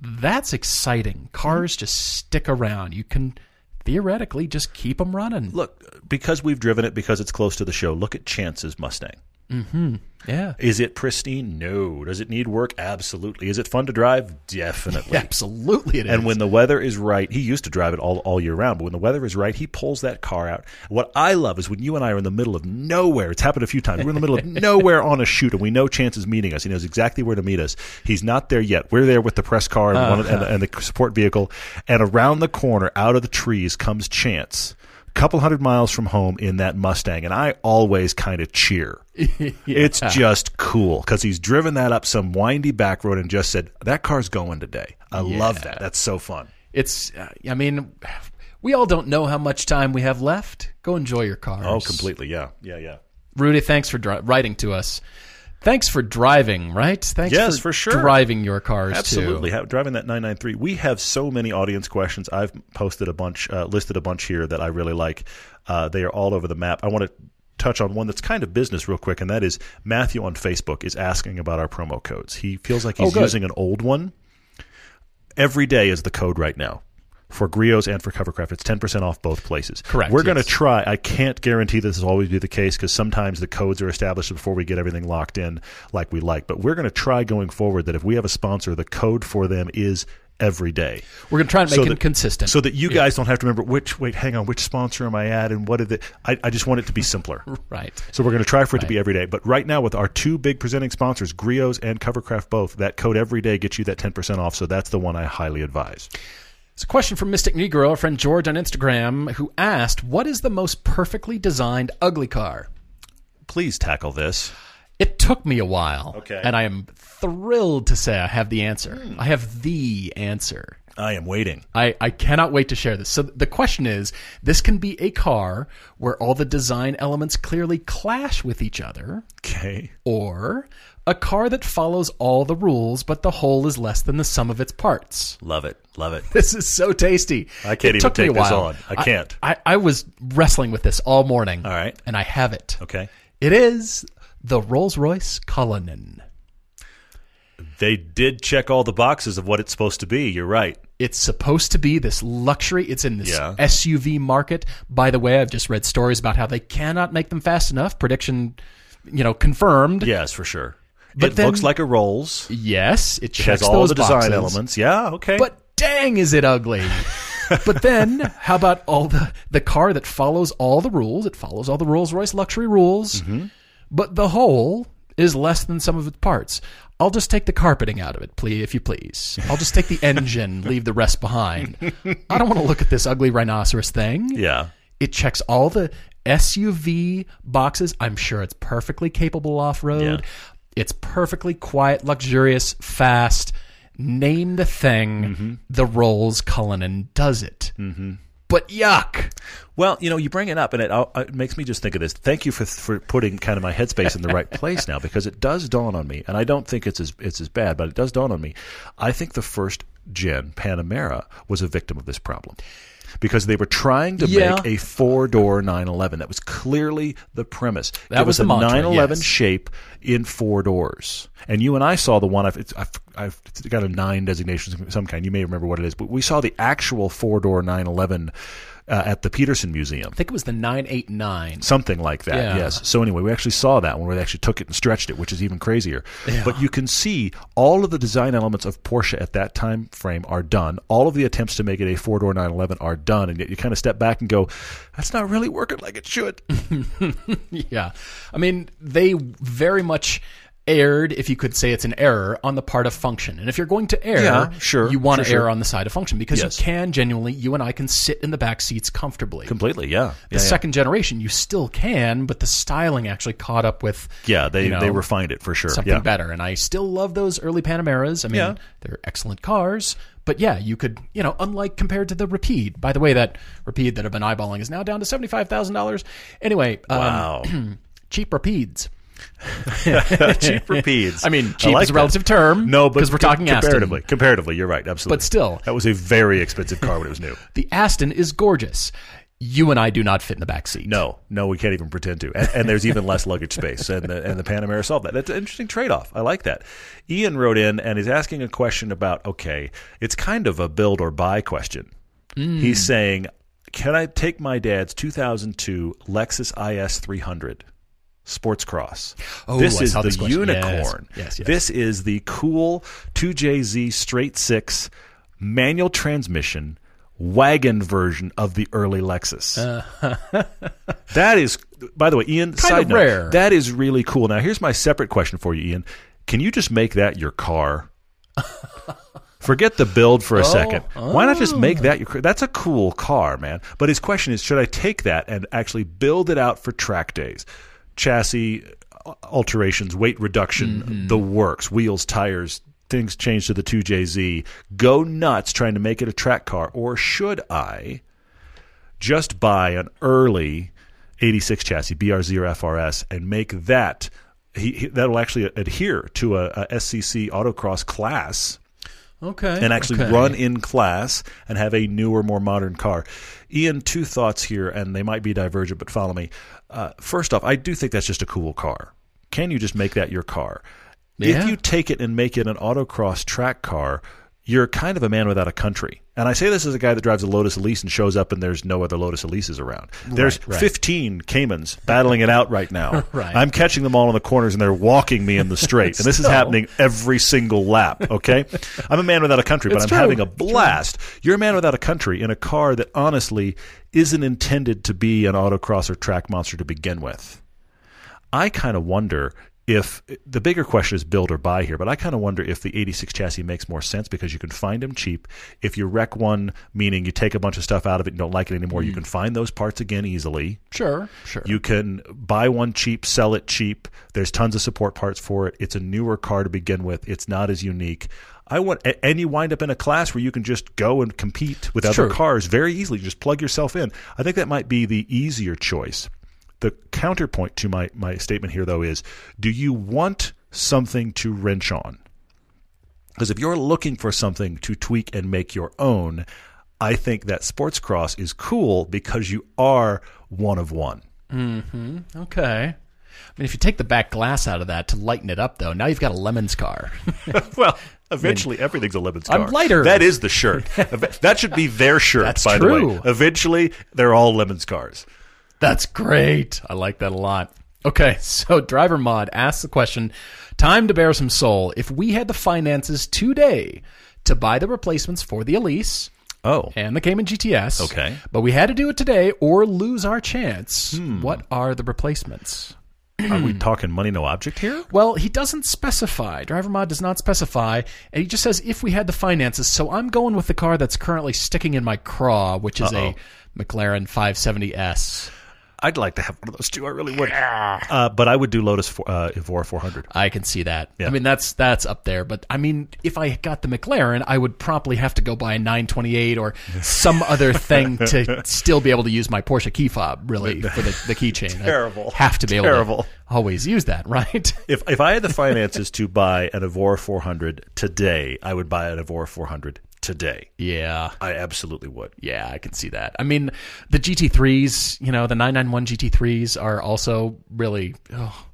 That's exciting. Cars just stick around. You can theoretically just keep them running. Look, because we've driven it, because it's close to the show. Look at Chance's Mustang. Mm-hmm. Yeah. Is it pristine? No. Does it need work? Absolutely. Is it fun to drive? Definitely. Absolutely, it is. And when the weather is right, he used to drive it all, all year round, but when the weather is right, he pulls that car out. What I love is when you and I are in the middle of nowhere. It's happened a few times. We're in the middle of nowhere on a shoot, and we know Chance is meeting us. He knows exactly where to meet us. He's not there yet. We're there with the press car and, one, and, uh-huh. and the support vehicle, and around the corner, out of the trees, comes Chance. Couple hundred miles from home in that Mustang, and I always kind of cheer. It's just cool because he's driven that up some windy back road and just said, That car's going today. I love that. That's so fun. it's, uh, I mean, we all don't know how much time we have left. Go enjoy your cars. Oh, completely. Yeah. Yeah. Yeah. Rudy, thanks for dri- writing to us. Thanks for driving, right? Thanks Yes, for, for sure. driving your cars Absolutely. too. Driving that 993. We have so many audience questions. I've posted a bunch, uh, listed a bunch here that I really like. Uh, they are all over the map. I want to touch on one that's kind of business real quick, and that is Matthew on Facebook is asking about our promo codes. He feels like he's Oh, using an old one. Every day is the code right now. For Griots and for Covercraft, it's ten percent off both places. Correct, We're going to try. I can't guarantee this will always be the case because sometimes the codes are established before we get everything locked in like we like. But we're going to try going forward that if we have a sponsor, the code for them is every day. We're going to try and make So it that- consistent. So that you guys don't have to remember which. Wait, hang on. Which sponsor am I at, and what did it? I, I just want it to be simpler. right. So we're going to try for it to be every day. But right now, with our two big presenting sponsors, Griots and Covercraft both, that code every day gets you that ten percent off. So that's the one I highly advise. It's a question from Mystic Negro, our friend George on Instagram, who asked, "What is the most perfectly designed ugly car?" Please tackle this. It took me a while, Okay. and I am thrilled to say I have the answer. Hmm. I have the answer. I am waiting. I, I cannot wait to share this. So the question is this can be a car where all the design elements clearly clash with each other, Okay. or a car that follows all the rules, but the whole is less than the sum of its parts. Love it. Love it. This is so tasty. I can't It even took me take this on. I can't. I, I was wrestling with this all morning. All right. And I have it. Okay. It is the Rolls Royce Cullinan. They did check all the boxes of what it's supposed to be. You're right. It's supposed to be this luxury. It's in this Yeah. SUV market. By the way, I've just read stories about how they cannot make them fast enough. Prediction, you know, confirmed. Yes, for sure. But it then- looks like a Rolls. Yes, it It checks has all the design boxes. elements. Yeah. Okay. But dang, is it ugly. but then, how about all the the car that follows all the rules? It follows all the Rolls Royce luxury rules, Mm-hmm. but the whole is less than some of its parts. I'll just take the carpeting out of it, please, if you please. I'll just take the engine, leave the rest behind. I don't want to look at this ugly rhinoceros thing. yeah. It checks all the SUV boxes. I'm sure it's perfectly capable off road. Yeah. It's perfectly quiet, luxurious, fast. Name the thing. Mm-hmm. The Rolls Cullinan does it. Mm-hmm. But yuck. Well, you know, you bring it up, and it, uh, it makes me just think of this. Thank you for for putting kind of my headspace in the right place now, because it does dawn on me, and I don't think it's as it's as bad, but it does dawn on me. I think the first gen Panamera was a victim of this problem. Because they were trying to Yeah. make a four door 911. That was clearly the premise. That Give was the a mantra, 911 yes. shape in four doors. And you and I saw the one. I've, it's, I've, I've got a nine designation of some kind. You may remember what it is, but we saw the actual four door 911 uh, at the Peterson Museum. I think it was the 989. Something like that, Yeah. yes. So anyway, we actually saw that one where they actually took it and stretched it, which is even crazier. But you can see all of the design elements of Porsche at that time frame are done. All of the attempts to make it a four door 911 are done, and yet you kind of step back and go, "That's not really working like it should." Yeah. I mean, they very much erred, if you could say it's an error, on the part of function. And if you're going to err, Yeah, sure, you want to sure. err on the side of function because Yes. you can genuinely, you and I can sit in the back seats comfortably. Completely, yeah. the yeah, second generation, you still can, but the styling actually caught up with yeah. yeah they you know, they refined it for sure. something yeah. better. And I still love those early Panameras. I mean, Yeah. they're excellent cars. But yeah, you could, you know, unlike compared to the Rapide. By the way, that Rapide that I've been eyeballing is now down to seventy-five thousand dollars. Anyway, um, Wow. cheap Rapides. cheap repeats. I mean, cheap like is a that. relative term. No, because we're talking comparatively. Aston. Comparatively, you're right. Absolutely. But still. that was a very expensive car when it was new. The Aston is gorgeous. You and I do not fit in the back seat. No, no, we can't even pretend to. And, and there's even less luggage space. And the, and the Panamera solved that. That's an interesting trade off. I like that. Ian wrote in and he's asking a question about okay, it's kind of a build or buy question. Hmm. He's saying, can I take my dad's 2002 Lexus IS 300 Sports Cross. Oh, this I is the this question. Yes. unicorn. Yes, yes. This is the cool 2JZ straight six manual transmission wagon version of the early Lexus. that is, by the way, Ian. side of note, rare. That is really cool. Now, here's my separate question for you, Ian. Can you just make that your car? Forget the build for a oh, second. Why not just make that oh. your car? That's a cool car, man. But his question is should I take that and actually build it out for track days? Chassis alterations, weight reduction, mm-hmm. the works, wheels, tires, things change to the 2JZ. Go nuts trying to make it a track car. Or should I just buy an early 86 chassis, BRZ FRS, and make that? He, he, that'll actually adhere to a, a SCC autocross class Okay. and actually okay. run in class and have a newer, more modern car. Ian, two thoughts here, and they might be divergent, but follow me. Uh, first off, I do think that's just a cool car. Can you just make that your car? Yeah. If you take it and make it an autocross track car, you're kind of a man without a country. And I say this as a guy that drives a Lotus Elise and shows up and there's no other Lotus Elises around. There's right. 15 Caymans battling it out right now. Right. I'm catching them all in the corners and they're walking me in the straight. and this is happening every single lap, okay? I'm a man without a country, but It's I'm true. having a blast. You're a man without a country in a car that honestly isn't intended to be an autocross or track monster to begin with. I kind of wonder if the bigger question is build or buy here, but I kind of wonder if the 86 chassis makes more sense because you can find them cheap. If you wreck one, meaning you take a bunch of stuff out of it and don't like it anymore, you can mm. find those parts again easily. Sure. Sure. You can buy one cheap, sell it cheap. There's tons of support parts for it. It's a newer car to begin with. It's not as unique. I want, and you wind up in a class where you can just go and compete with It's other true. cars very easily. Just plug yourself in. I think that might be the easier choice. The counterpoint to my, my statement here, though, is do you want something to wrench on? Because if you're looking for something to tweak and make your own, I think that sports cross is cool because you are one of one. Mm-hmm. Okay. I mean, if you take the back glass out of that to lighten it up, though, now you've got a lemons car. well, eventually everything's a lemons car. I'm lighter. That is the shirt. that should be their shirt, That's by the true. way. Eventually, they're all lemons cars. That's great. I like that a lot. Okay, so Driver Mod asks the question Time to bear some soul. If we had the finances today to buy the replacements for the Elise Oh. and the Cayman GTS, Okay. but we had to do it today or lose our chance, Hmm. what are the replacements? Are we talking money no object here? Well, he doesn't specify. Driver Mod does not specify, and he just says if we had the finances. So I'm going with the car that's currently sticking in my craw, which is a McLaren 570S. I'd like to have one of those too. I really would. Uh, but I would do Lotus for, uh, Evora 400. I can see that. I mean, that's that's up there. But I mean, if I got the McLaren, I would probably have to go buy a 928 or some other thing to still be able to use my Porsche key fob, really, for the, the keychain. I Terrible. have to be able Terrible. to always use that, right? If if I had the finances to buy an Evora 400 today, I would buy an Evora 400 today. yeah. I absolutely would. Yeah, I can see that. I mean, the GT3s, you know, the 991 GT3s are also really. Oh,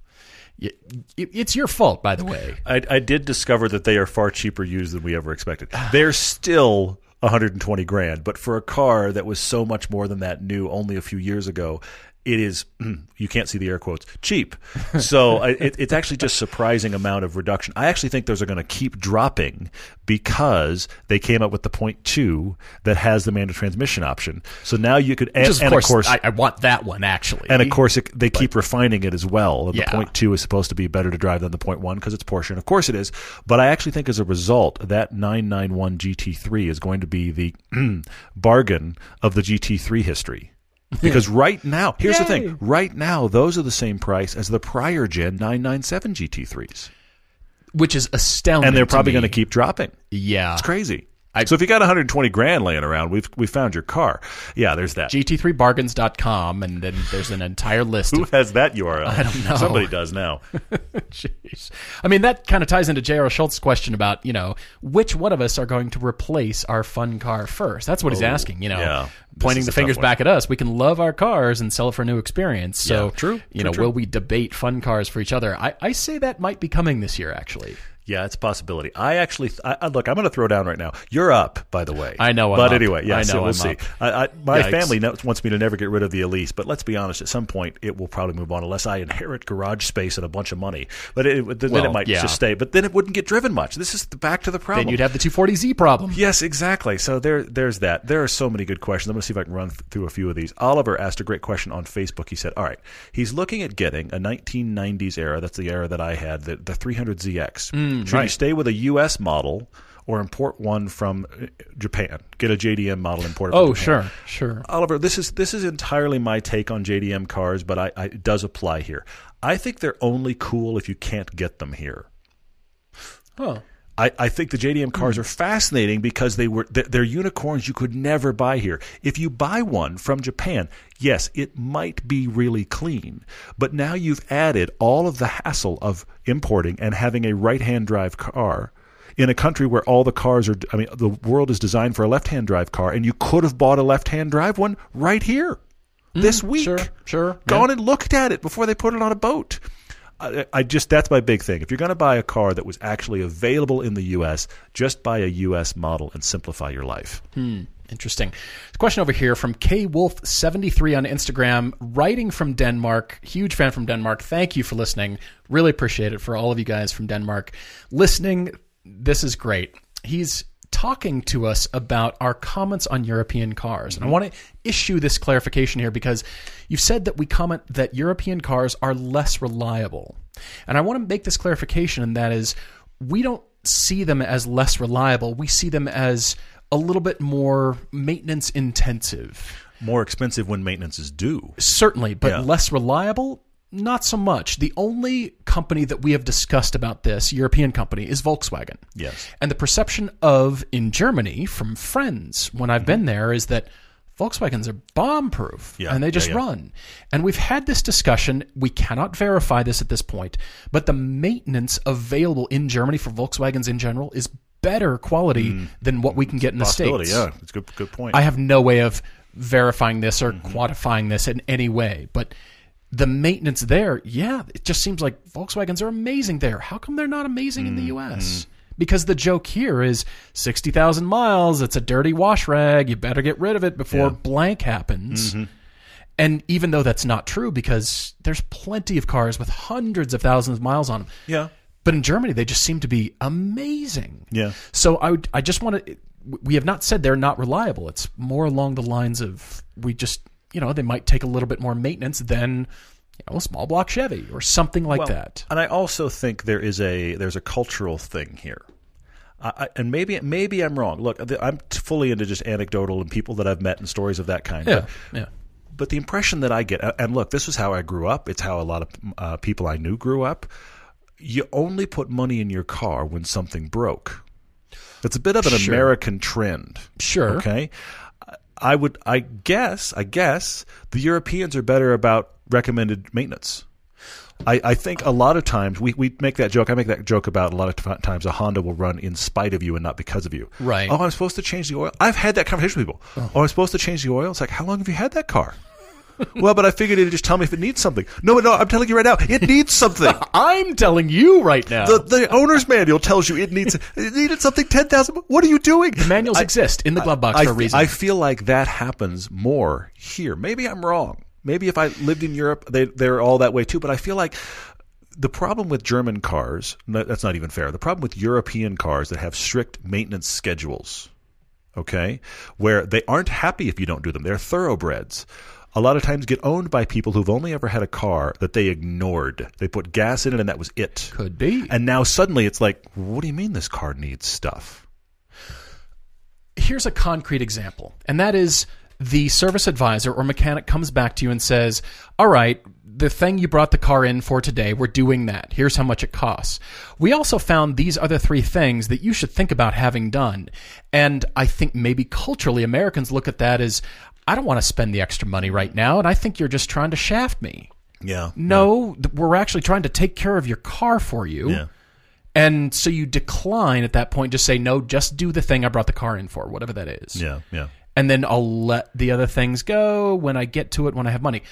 it's your fault, by the way. I, I did discover that they are far cheaper used than we ever expected. Ah. They're still 120 grand, but for a car that was so much more than that new only a few years ago, it is you can't see the air quotes cheap. So it, it's actually just surprising amount of reduction. I actually think those are going to keep dropping because they came up with the point two that has the manual transmission option. So now you could and, Which is, and of course, I, I want that one actually. and of course, it, they keep refining it as well. The Yeah. point two is supposed to be better to drive than the point one because it's Porsche, and of course it is. But I actually think as a result, that 991 GT3 is going to be the bargain of the GT3 history. Because right now, here's the thing: right now, those are the same price as the prior gen 997 GT3s, which is astounding. and they're probably going to keep dropping. Yeah. It's crazy. So if you got 120 grand laying around, we've we found your car. Yeah, there's that. GT3bargains.com, and then there's an entire list Who of. has that URL? I don't know. Somebody does now. Jeez. I mean, that kind of ties into J.R. Schultz's question about, you know, which one of us are going to replace our fun car first? That's what he's oh, asking, you know. Oh, yeah. Pointing the fingers back at us. We can love our cars and sell it for a new experience. So, Yeah, true, you true, know, true. will we debate fun cars for each other? I, I say that might be coming this year, actually. Yeah, it's a possibility. I actually, I, I, look, I'm going to throw down right now. You're up, by the way. I know I'm but up. anyway, yeah, I so know we'll I'm see. I, I, my Yikes. family knows, wants me to never get rid of the Elise, but let's be honest. At some point, it will probably move on unless I inherit garage space and a bunch of money. But it, then Well, it might yeah. just stay. But then it wouldn't get driven much. This is the, back to the problem. Then you'd have the 240Z problem. Yes, exactly. So there, there's that. There are so many good questions. I'm going to see if I can run th- through a few of these. Oliver asked a great question on Facebook. He said, "All right, he's looking at getting a 1990s era. That's the era that I had, the, the 300ZX. Should you Mm, stay with a U.S. model or import one from uh, Japan? Get a JDM model imported. from Oh, Japan? sure, sure. Oliver, this is this is entirely my take on JDM cars, but I, I, it does apply here. I think they're only cool if you can't get them here. Oh. I, I think the JDM cars Hmm. are fascinating because they were they're, they're unicorns you could never buy here. If you buy one from Japan, yes, it might be really clean, but now you've added all of the hassle of importing and having a right-hand drive car in a country where all the cars are I mean the world is designed for a left-hand drive car and you could have bought a left-hand drive one right here this week. Sure, sure. Gone and looked at it before they put it on a boat. I, I just that's my big thing. If you're going to buy a car that was actually available in the U.S., just buy a U.S. model and simplify your life. Hmm, interesting. Question over here from K Wolf seventy three on Instagram, writing from Denmark. Huge fan from Denmark. Thank you for listening. Really appreciate it for all of you guys from Denmark listening. This is great. He's talking to us about our comments on European cars, and I want to issue this clarification here because you've said that we comment that European cars are less reliable, and I want to make this clarification, and that is we don't see them as less reliable. We see them as a little bit more maintenance intensive. More expensive when maintenance is due. Certainly, but Yeah. less reliable? Not so much. The only company that we have discussed about this, European company, is Volkswagen. Yes. And the perception of in Germany from friends when I've been there is that Volkswagens are bomb proof Yeah, and they just yeah, yeah. run. And we've had this discussion. We cannot verify this at this point, but the maintenance available in Germany for Volkswagens in general is better quality than what we can get in the Mm. States. yeah. It's a good, good point. I have no way of verifying this or Mm-hmm. quantifying this in any way, but the maintenance there, yeah, it just seems like Volkswagens are amazing there. How come they're not amazing in the Mm-hmm. US? Because the joke here is 60,000 miles, it's a dirty wash rag, you better get rid of it before Yeah. blank happens. Mm-hmm. And even though that's not true because there's plenty of cars with hundreds of thousands of miles on them. yeah. But in Germany, they just seem to be amazing. Yeah. So I would, I just want to. We have not said they're not reliable. It's more along the lines of we just, you know, they might take a little bit more maintenance than, you know, a small block Chevy or something like Well, that. And I also think there is a there's a cultural thing here. I, and maybe maybe I'm wrong. Look, I'm fully into just anecdotal and people that I've met and stories of that kind. Yeah, But yeah. but the impression that I get, and look, this is how I grew up. It's how a lot of uh, people I knew grew up. You only put money in your car when something broke. It's a bit of an Sure. American trend. Sure. Okay. I would, I guess, I guess the Europeans are better about recommended maintenance. I, I think a lot of times we, we make that joke. I make that joke about a lot of times a Honda will run in spite of you and not because of you. Right. Oh, I'm supposed to change the oil. I've had that conversation with people. Oh, oh I'm supposed to change the oil. It's like, how long have you had that car? well, but I figured it'd just tell me if it needs something. No, no, I'm telling you right now, it needs something. I'm telling you right now. The, the owner's manual tells you it needs it needed something ten thousand. What are you doing? The manuals I- exist in the glove box I, for a reason. I feel like that happens more here. Maybe I'm wrong. Maybe if I lived in Europe, they they're all that way too. But I feel like the problem with German cars, that's not even fair. The problem with European cars that have strict maintenance schedules, okay, where they aren't happy if you don't do them. They're thoroughbreds. A lot of times get owned by people who've only ever had a car that they ignored. They put gas in it and that was it. Could be. And now suddenly it's like, what do you mean this car needs stuff? here's a concrete example, and that is the service advisor or mechanic comes back to you and says, All right, the thing you brought the car in for today, we're doing that. Here's how much it costs. We also found these other three things that you should think about having done. And I think maybe culturally, Americans look at that as, I don't want to spend the extra money right now, and I think you're just trying to shaft me. Yeah. No, th- we're actually trying to take care of your car for you. Yeah. And so you decline at that point, just say, no, just do the thing I brought the car in for, whatever that is Yeah. Yeah. and then I'll let the other things go when I get to it when I have money.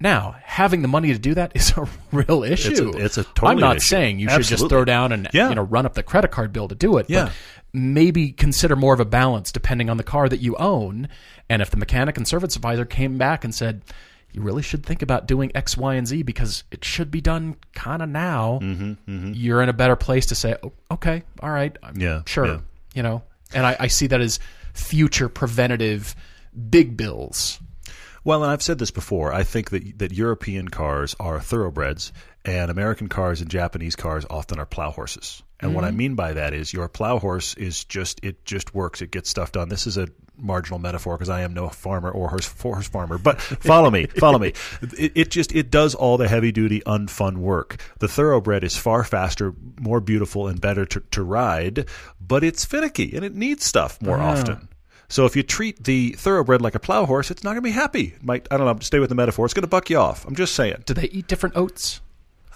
Now, having the money to do that is a real issue. it's a totally I'm not issue. saying you should just throw down and Yeah. you know run up the credit card bill to do it. Yeah. But maybe consider more of a balance depending on the car that you own. And if the mechanic and service advisor came back and said, you really should think about doing X, Y, and Z because it should be done kind of now. Mm-hmm, You're in a better place to say, "Oh, okay, all right, I'm Yeah, sure, yeah. you know. And I, I see that as future preventative big bills. Well, and I've said this before. I think that that European cars are thoroughbreds, and American cars and Japanese cars often are plow horses. And what I mm-hmm. mean by that is your plow horse is just it just works. It gets stuff done. This is a marginal metaphor because I am no farmer or horse, horse farmer. But follow me, follow me. It, it just it does all the heavy duty unfun work. The thoroughbred is far faster, more beautiful, and better to, to ride, but it's finicky and it needs stuff more often. So if you treat the thoroughbred like a plow horse, it's not going to be happy. It might I don't know. Stay with the metaphor. It's going to buck you off. I'm just saying. Do they eat different oats?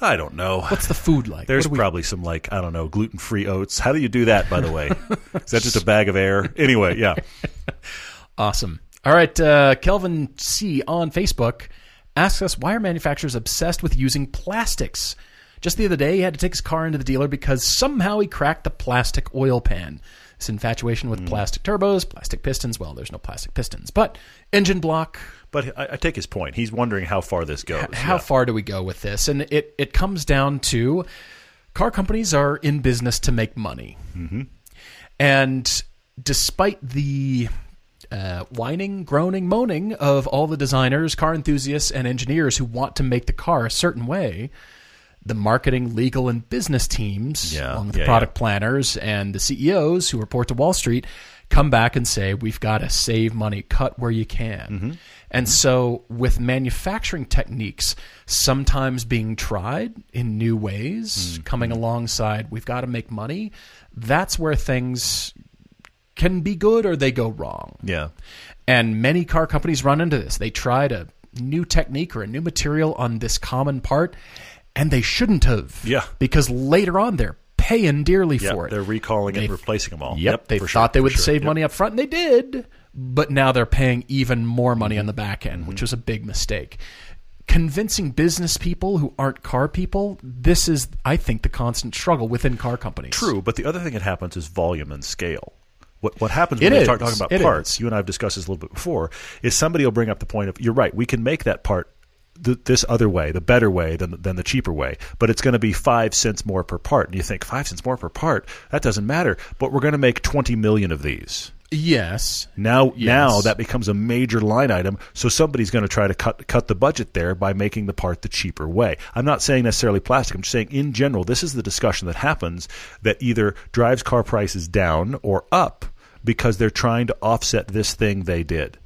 I don't know. What's the food like? There's we- probably some like I don't know gluten free oats. How do you do that, by the way? Is that just a bag of air? Anyway, yeah. Awesome. All right, uh, Kelvin C on Facebook asks us why are manufacturers obsessed with using plastics? Just the other day, he had to take his car into the dealer because somehow he cracked the plastic oil pan. This infatuation with plastic turbos, plastic pistons. Well, there's no plastic pistons, but engine block. But I, I take his point. He's wondering how far this goes. How Yeah. far do we go with this? And it, it comes down to car companies are in business to make money. Mm-hmm. And despite the uh, whining, groaning, moaning of all the designers, car enthusiasts, and engineers who want to make the car a certain way, the marketing, legal, and business teams, Yeah, along with yeah, the product planners and the CEOs who report to Wall Street, come back and say, we've got to save money, cut where you can. Mm-hmm. And so, with manufacturing techniques sometimes being tried in new ways, Mm-hmm. coming alongside, we've got to make money, that's where things can be good or they go wrong. Yeah. And many car companies run into this. They tried a new technique or a new material on this common part, and they shouldn't have. Yeah. Because later on, they're paying dearly Yeah. for it. They're recalling They- and replacing them all. Yep, they thought sure, they would sure. save Yep. money up front, and they did. But now they're paying even more money on the back end, Mm-hmm. which was a big mistake. Convincing business people who aren't car people, this is, I think, the constant struggle within car companies. True, but the other thing that happens is volume and scale. What what happens when is. start talking about It parts? is. You and I have discussed this a little bit before. Is somebody will bring up the point of you're right. We can make that part th- this other way, the better way than than the cheaper way, but it's going to be five cents more per part. And you think five cents more per part? That doesn't matter. But we're going to make twenty million of these. Yes. Now, Yes. now that becomes a major line item. So somebody's going to try to cut cut the budget there by making the part the cheaper way. I'm not saying necessarily plastic. I'm just saying in general, this is the discussion that happens that either drives car prices down or up because they're trying to offset this thing they did.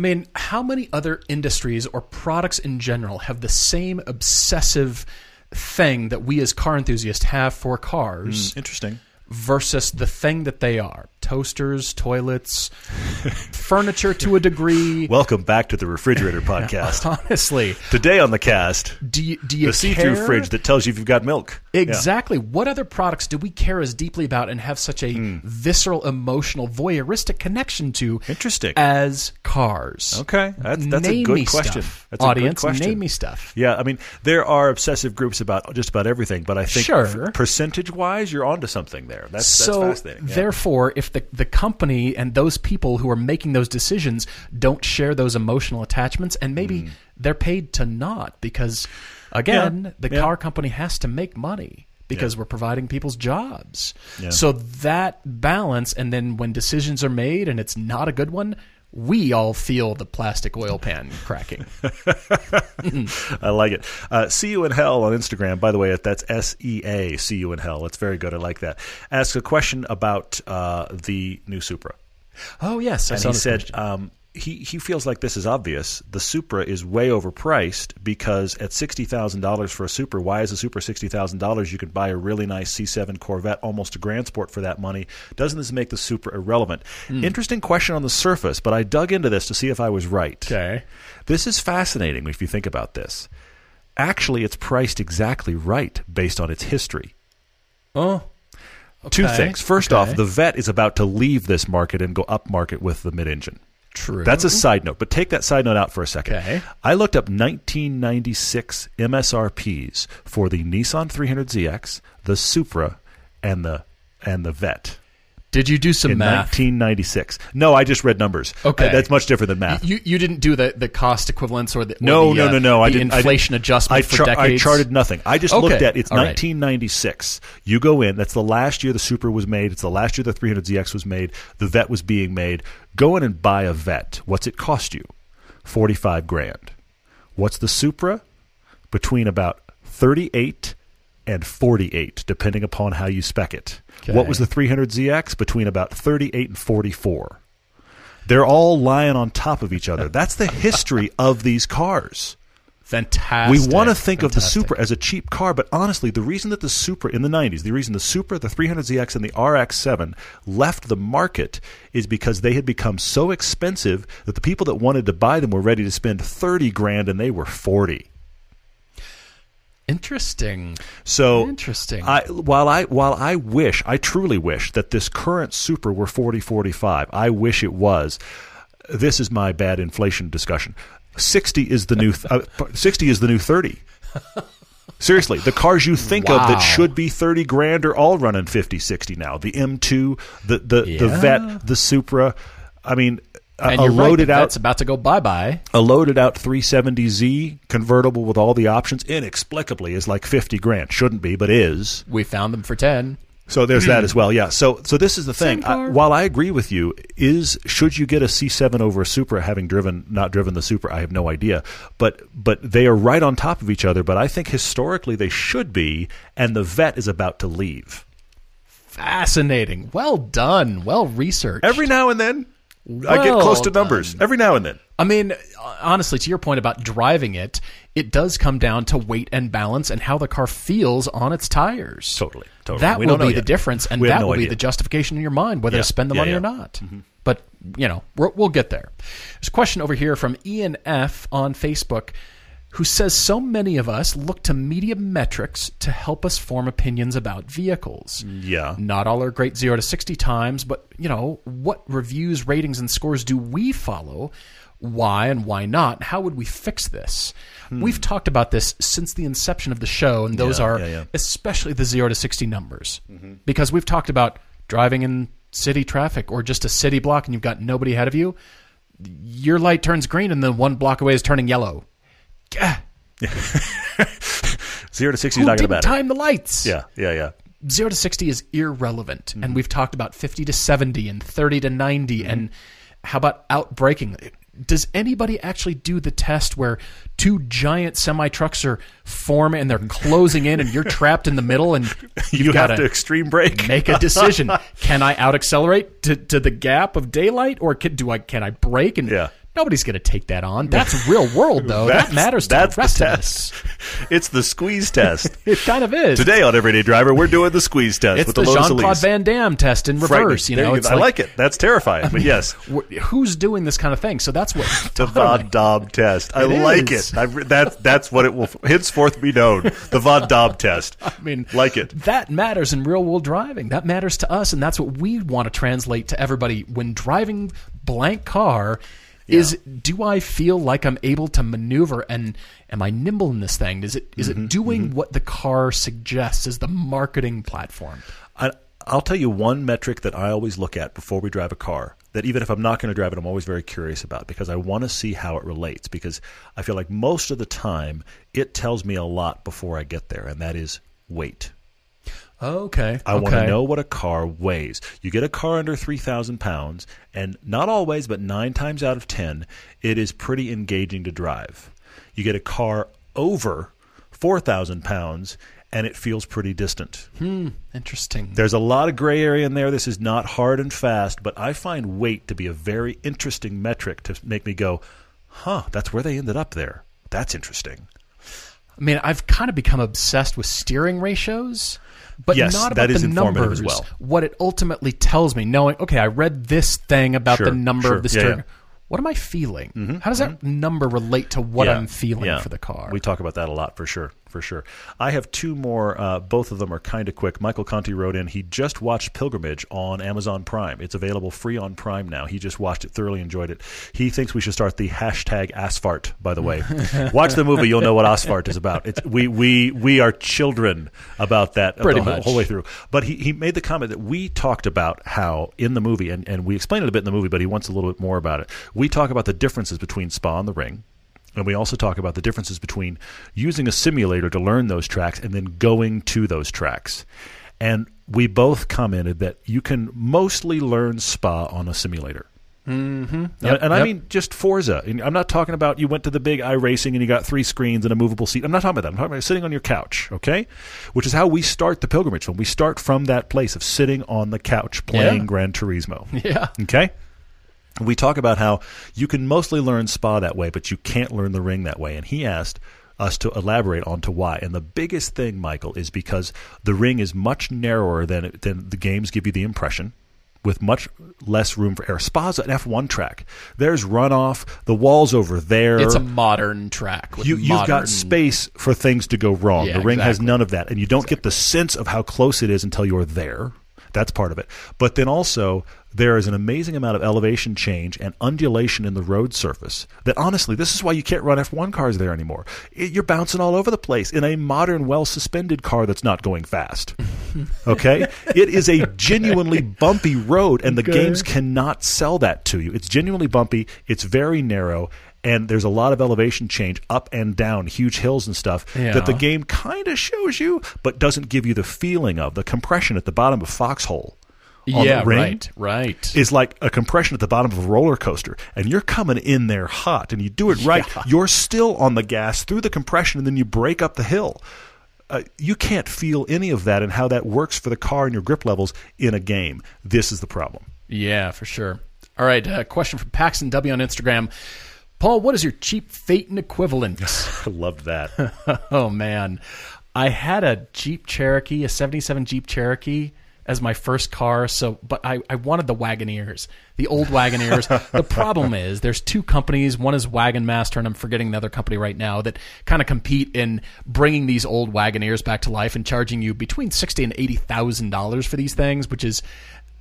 I mean, how many other industries or products in general have the same obsessive thing that we as car enthusiasts have for cars hmm, Interesting. Versus the thing that they are? Toasters, toilets, furniture to a degree. Welcome back to the Refrigerator Podcast. Honestly, Today on the cast, do you, do you the see-through fridge that tells you if you've got milk. Yeah. Exactly. What other products do we care as deeply about and have such a Hmm. visceral, emotional, voyeuristic connection to Interesting. as cars? Okay, that's, that's a good question. stuff. That's Audience, a good question. name me stuff. Yeah, I mean, there are obsessive groups about just about everything, but I think Sure. percentage wise, you're onto something there. That's, so that's fascinating. Yeah. therefore if the, the company and those people who are making those decisions don't share those emotional attachments and maybe mm. they're paid to not because again. Yeah, the yeah. car company has to make money because we're providing people's jobs so that balance and then when decisions are made and it's not a good one we all feel the plastic oil pan cracking I like it. Uh, see you in hell on Instagram. By the way, that's S E A. See you in hell. It's very good. I like that. Ask a question about uh, the new Supra, oh yes I and saw he said um, he he feels like this is obvious. The Supra is way overpriced because at sixty thousand dollars for a Supra, why is a Supra sixty thousand dollars? You could buy a really nice C7 Corvette, almost a Grand Sport for that money. Doesn't this make the Supra irrelevant? Hmm. Interesting question on the surface, but I dug into this to see if I was right. okay This is fascinating if you think about this. Actually, it's priced exactly right based on its history. oh Two okay, things. First okay. off, the Vette is about to leave this market and go up market with the mid engine. True. That's a side note, but take that side note out for a second. Okay. I looked up 1996 MSRPs for the Nissan 300ZX, the Supra, and the and the Vette Did you do some in math? 1996. No, I just read numbers. Okay. Uh, that's much different than math. You you didn't do the, the cost equivalence or the or no, the, no, uh, no, no. I didn't. I inflation didn't- adjustment I, for char- I charted nothing. I just Okay. looked at it's All right. 1996. You go in. That's the last year the Supra was made. It's the last year the 300ZX was made. The Vette was being made. Go in and buy a Vette. What's it cost you? Forty-five grand. What's the Supra? Between about thirty-eight and forty-eight, depending upon how you spec it. Okay. What was the 300ZX? Between about thirty-eight and forty-four. They're all lying on top of each other. That's the history of these cars. Fantastic. We want to think of the Fantastic. Supra as a cheap car, but honestly, the reason that the Supra in the 90s, the reason the Supra, the 300ZX, and the RX7 left the market is because they had become so expensive that the people that wanted to buy them were ready to spend 30 grand and they were 40. Interesting. So Interesting. I, while I while I wish, I truly wish that this current Supra were 4045. I wish it was. This is my bad inflation discussion. 60 is the new th- uh, 60 is the new 30. Seriously, the cars you think of that should be 30 grand are all running 50, 60 now. The M2, the the, the Vette, the Supra. I mean, a, and a you're right, loaded that out that's about to go bye bye. a loaded out 370Z convertible with all the options inexplicably is like 50 grand. Shouldn't be, but is. We found them for ten. So there's that hmm. as well. Yeah. So so this is the thing. I, while I agree with you, is should you get a C7 over a Supra having driven not driven the Supra? I have no idea. But but they are right on top of each other. But I think historically they should be, and the Vette is about to leave. Fascinating. Well done. Well researched. Every now and then, I get close to numbers. Um, every now and then. I mean, honestly, to your point about driving it, it does come down to weight and balance and how the car feels on its tires. Totally, totally. That We will be the yet. difference, and that no will be the justification in your mind whether Yeah, to spend the yeah, money yeah. or not. Mm-hmm. But you know, we're, we'll get there. There's a question over here from Ian F on Facebook. Who says so many of us look to media metrics to help us form opinions about vehicles? Yeah. Not all are great 0 to 60 times, but you know, what reviews, ratings and scores do we follow? Why and why not? How would we fix this? We've talked about this since the inception of the show and those Hmm. Yeah, are yeah, yeah. especially the 0 to 60 numbers. Mm-hmm. Because we've talked about driving in city traffic or just a city block and you've got nobody ahead of you. Your light turns green and then one block away is turning yellow. Zero to sixty is not going to matter. time the lights? Yeah, yeah, yeah. 0 to 60 is irrelevant. Mm-hmm. And we've talked about 50 to 70 and 30 to 90. Mm-hmm. And how about outbraking? Does anybody actually do the test where two giant semi trucks are form and they're closing in and you're trapped in the middle and you've You got have to extreme brake. make a decision? can I out accelerate to, to the gap of daylight or can, do I can I brake? And Yeah. Nobody's going to take that on. That's real world though. that matters to that's the rest the of test. us. It's the squeeze test. It kind of is. Today on Everyday Driver, we're doing the squeeze test it's with the, the, Jean Claude Van Damme test in reverse. You know, it's I like it. That's terrifying, but yes. who's doing this kind of thing? So that's what The Van Damme test. I It like is. it. I, that's that's what it will henceforth be known. The Van Damme test. I mean, like it. That matters in real world driving. That matters to us, and that's what we want to translate to everybody when driving blank car. Is do I feel like I'm able to maneuver and am I nimble in this thing? Is it is Mm-hmm, it doing what the car suggests? Is the marketing platform? I, I'll tell you one metric that I always look at before we drive a car. That even if I'm not going to drive it, I'm always very curious about because I want to see how it relates. Because I feel like most of the time it tells me a lot before I get there, and that is weight. Okay, I want to know what a car weighs. You get a car under 3,000 pounds, and not always, but nine times out of 10, it is pretty engaging to drive. You get a car over 4,000 pounds, and it feels pretty distant. Hmm, interesting. There's a lot of gray area in there. This is not hard and fast, but I find weight to be a very interesting metric to make me go, huh, that's where they ended up there. That's interesting. I mean, I've kind of become obsessed with steering ratios, but Yes, not about is the numbers. as well. What it ultimately tells me, knowing, okay, I read this thing about Sure, the number sure. of the Yeah, yeah. Mm-hmm, What am I feeling? How does that number relate to what Yeah, I'm feeling for the car? We talk about that a lot for sure. For sure. I have two more. Uh, both of them are kind of quick. Michael Conti wrote in. He just watched Pilgrimage on Amazon Prime. It's available free on Prime now. He just watched it, thoroughly enjoyed it. He thinks we should start the hashtag Asphart. By the way, watch the movie. You'll know what Asphart is about. It's, we we we are children about that Pretty the whole, whole way through. But he, he made the comment that we talked about how in the movie, and, and we explained it a bit in the movie, but he wants a little bit more about it. We talk about the differences between Spa and the Ring. And we also talk about the differences between using a simulator to learn those tracks and then going to those tracks. And we both commented that you can mostly learn Spa on a simulator. Mm-hmm. Yep, and I yep. mean just Forza. I'm not talking about you went to the big iRacing and you got three screens and a movable seat. I'm not talking about that. I'm talking about sitting on your couch, okay? Which is how we start the pilgrimage film. We start from that place of sitting on the couch playing Yeah. Gran Turismo. Yeah. Okay? We talk about how you can mostly learn Spa that way, but you can't learn the ring that way. And he asked us to elaborate on to why. And the biggest thing, Michael, is because the ring is much narrower than than the games give you the impression. With much less room for error. Spa's an F1 track. There's runoff. The wall's over there. It's a modern track. With you, you've modern, got space for things to go wrong. Yeah, the ring has none of that, and you don't get the sense of how close it is until you're there. That's part of it. But then also, there is an amazing amount of elevation change and undulation in the road surface. That honestly, this is why you can't run F1 cars there anymore. It, you're bouncing all over the place in a modern, well suspended car that's not going fast. Okay? it is a genuinely bumpy road, and the games cannot sell that to you. It's genuinely bumpy, it's very narrow. And there's a lot of elevation change up and down, huge hills and stuff that the game kind of shows you, but doesn't give you the feeling of the compression at the bottom of Foxhole. On Yeah, the ring right, right. is like a compression at the bottom of a roller coaster, and you're coming in there hot, and you do it right. You're still on the gas through the compression, and then you break up the hill. Uh, you can't feel any of that and how that works for the car and your grip levels in a game. This is the problem. Yeah, for sure. All right, uh, question from Paxton W on Instagram. Paul, what is your cheap Phaeton equivalent? I loved that. oh man, I had a Jeep Cherokee, a '77 Jeep Cherokee, as my first car. So, but I, I wanted the Wagoneers, the old Wagoneers. the problem is there's two companies. One is Wagon Master, and I'm forgetting the other company right now that kind of compete in bringing these old Wagoneers back to life and charging you between sixty and eighty thousand dollars for these things, which is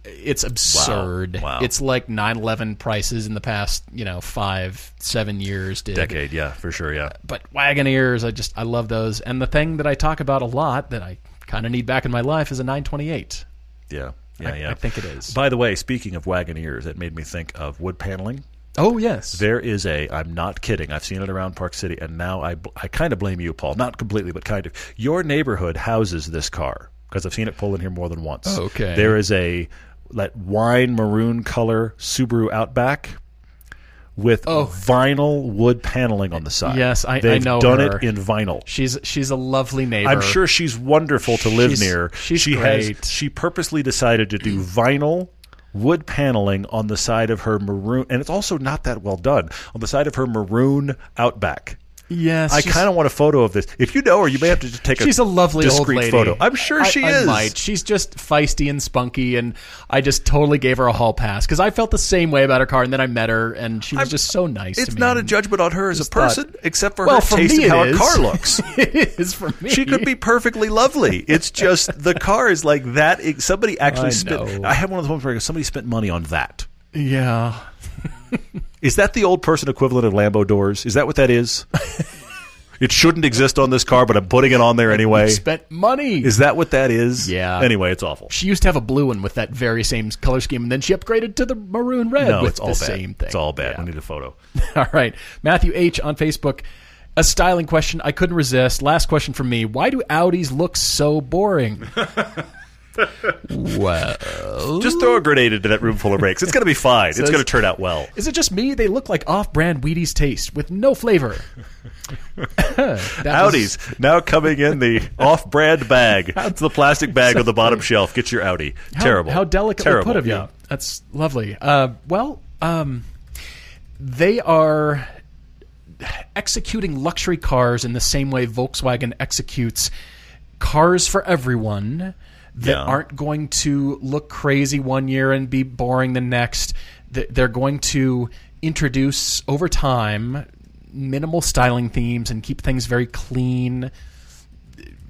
it's absurd. Wow. It's like 911 prices in the past, you know, five, seven years. Decade, yeah, for sure, yeah. but Wagoneers, I just I love those. And the thing that I talk about a lot that I kind of need back in my life is a 928. Yeah, yeah, I- yeah. I think it is. By the way, speaking of Wagoneers, it made me think of wood paneling. Oh yes, There is a. I'm not kidding. I've seen it around Park City, and now I I kind of blame you, Paul. Not completely, but kind of. Your neighborhood houses this car because I've seen it pull in here more than once. Oh, okay. There is a that wine maroon color Subaru Outback with Oh. vinyl wood paneling on the side. Yes, I- I They've know done her. it in vinyl. she's she's a lovely neighbor. I'm sure she's wonderful to live She's- near. she's she great. has she purposely decided to do vinyl wood paneling on the side of her maroon and it's also not that well done on the side of her maroon outback. Yes, I kind of want a photo of this. If you know her, you may have to just take a She's a a lovely old discreet lady. photo. I'm sure I- she I is. might. She's just feisty and spunky, and I just totally gave her a hall pass because I felt the same way about her car, and then I met her, and she was I'm- just so nice. to It's not a judgment on her as a Just thought- person, except for Well, her for taste me in how a car looks. it is for me. She could be perfectly lovely. It's just the car is like that. Somebody actually I spent. know. I have one of those moments where I go, somebody spent money on that. Yeah. Is that the old person equivalent of Lambo doors? Is that what that is? it shouldn't exist on this car, but I'm putting it on there anyway. Spent money. Is that what that is? Yeah. Anyway, it's awful. She used to have a blue one with that very same color scheme, and then she upgraded to the maroon red No, with it's all the bad. same thing. It's all bad. Yeah. We need a photo. all right, Matthew H on Facebook. A styling question I couldn't resist. Last question from me. Why do Audis look so boring? well, Just throw a grenade into that room full of rakes. It's going to be fine. it's going to turn out well. is it just me? They look like off-brand Wheaties taste with no flavor. That was- Audis now coming in the off-brand bag. It's the plastic bag on the bottom shelf. Get your Audi. How, Terrible. How delicately Terrible. put of you. Yeah. That's lovely. Uh, well, um, they are executing luxury cars in the same way Volkswagen executes cars for everyone that Yeah. aren't going to look crazy one year and be boring the next. They're going to introduce over time minimal styling themes and keep things very clean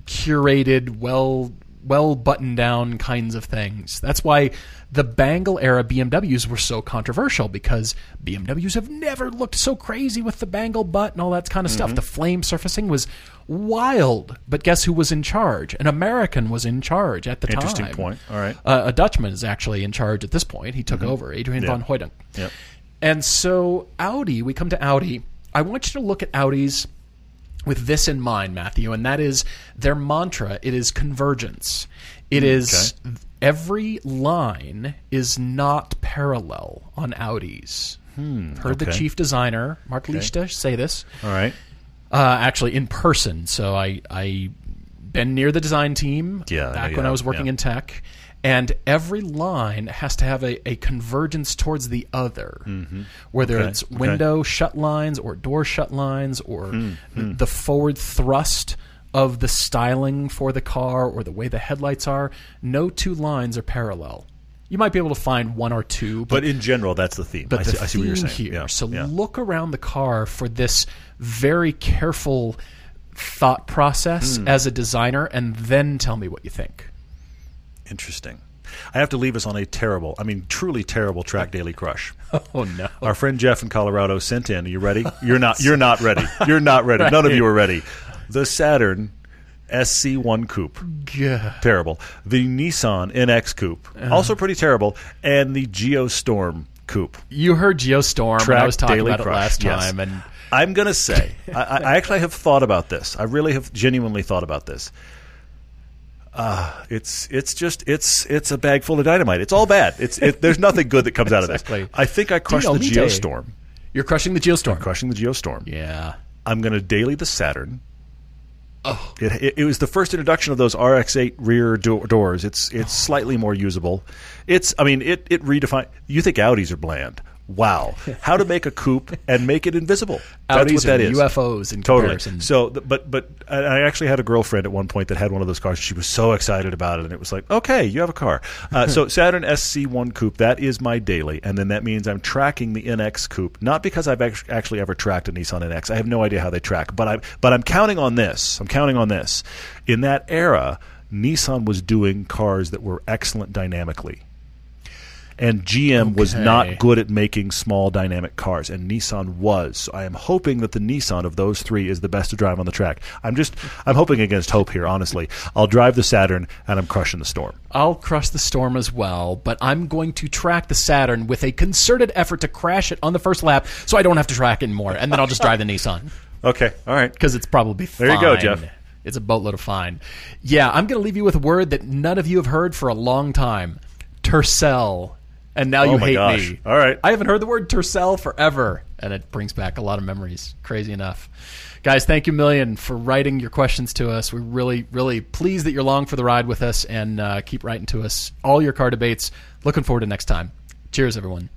curated, well well buttoned down kinds of things. That's why the Bangle era BMWs were so controversial because BMWs have never looked so crazy with the bangle butt and all that kind of stuff. The flame surfacing was wild, but guess who was in charge? An American was in charge at the Interesting time. point. All right. Uh, a Dutchman is actually in charge at this point. He took over, Adrian Yeah. van Hooydonk. Yep. And so Audi, we come to Audi. I want you to look at Audi's with this in mind, Matthew, and that is their mantra. It is convergence. It is every line is not parallel on Audis. Heard the chief designer Marc Lichte say this All right. uh, actually in person. So I I been near the design team Yeah, back know when I was working yeah. in tech, and every line has to have a, a convergence towards the other, whether Mm-hmm. Okay, it's okay. window shut lines or door shut lines or Mm-hmm. the forward thrust of the styling for the car or the way the headlights are. No two lines are parallel. You might be able to find one or two, but But in general, that's the theme. but I, the see, I see what you're theme saying. here. Yeah. So yeah. look around the car for this very careful thought process Hmm. as a designer, and then tell me what you think. Interesting. I have to leave us on a terrible, I mean, truly terrible track daily crush. Oh no! Our friend Jeff in Colorado sent in. Are you ready? You're not. You're not ready. You're not ready. None of you are ready. The Saturn SC1 Coupe. Yeah. Terrible. The Nissan NX Coupe. Uh-huh. Also pretty terrible. And the Geo Storm Coupe. You heard Geo Storm when Track I was talking Daily about Crush. it last Yes. time, and I'm going to say, I I actually have thought about this. I really have genuinely thought about this. Uh, it's it's just it's it's a bag full of dynamite. It's all bad. It's it, there's nothing good that comes out of this. I think I crushed the Dynamite. Geo Storm. you're crushing the Geo Storm. Crushing the Geo Storm. yeah. I'm going to daily the Saturn. Oh. It, it, it was the first introduction of those RX-8 rear do- doors. It's it's slightly more usable. It's I mean it it redefined. You think Audis are bland? Wow, how to make a coupe and make it invisible? That's what that is. UFOs in Totally. comparison. So, but but I I actually had a girlfriend at one point that had one of those cars. She was so excited about it, and it was like, okay, you have a car. Uh, so Saturn SC1 Coupe, that is my daily, and then that means I'm tracking the NX Coupe, not because I've actually ever tracked a Nissan NX. I have no idea how they track, but I'm but I'm counting on this. I'm counting on this. In that era, Nissan was doing cars that were excellent dynamically. And GM was not good at making small dynamic cars, and Nissan was. So I am hoping that the Nissan of those three is the best to drive on the track. I'm just, I'm hoping against hope here. Honestly, I'll drive the Saturn, and I'm crushing the Storm. I'll crush the Storm as well, but I'm going to track the Saturn with a concerted effort to crash it on the first lap, so I don't have to track it anymore, and then I'll just drive the Nissan. Okay, all right. because it's probably fine. There you go, Jeff. It's a boatload of fine. Yeah, I'm going to leave you with a word that none of you have heard for a long time: Tercel. And now Oh you hate gosh. me. All right. I haven't heard the word Tercel forever, and it brings back a lot of memories. Crazy enough. Guys, thank you a million for writing your questions to us. We're really, really pleased that you're along for the ride with us, and uh, keep writing to us all your car debates. Looking forward to next time. Cheers, everyone.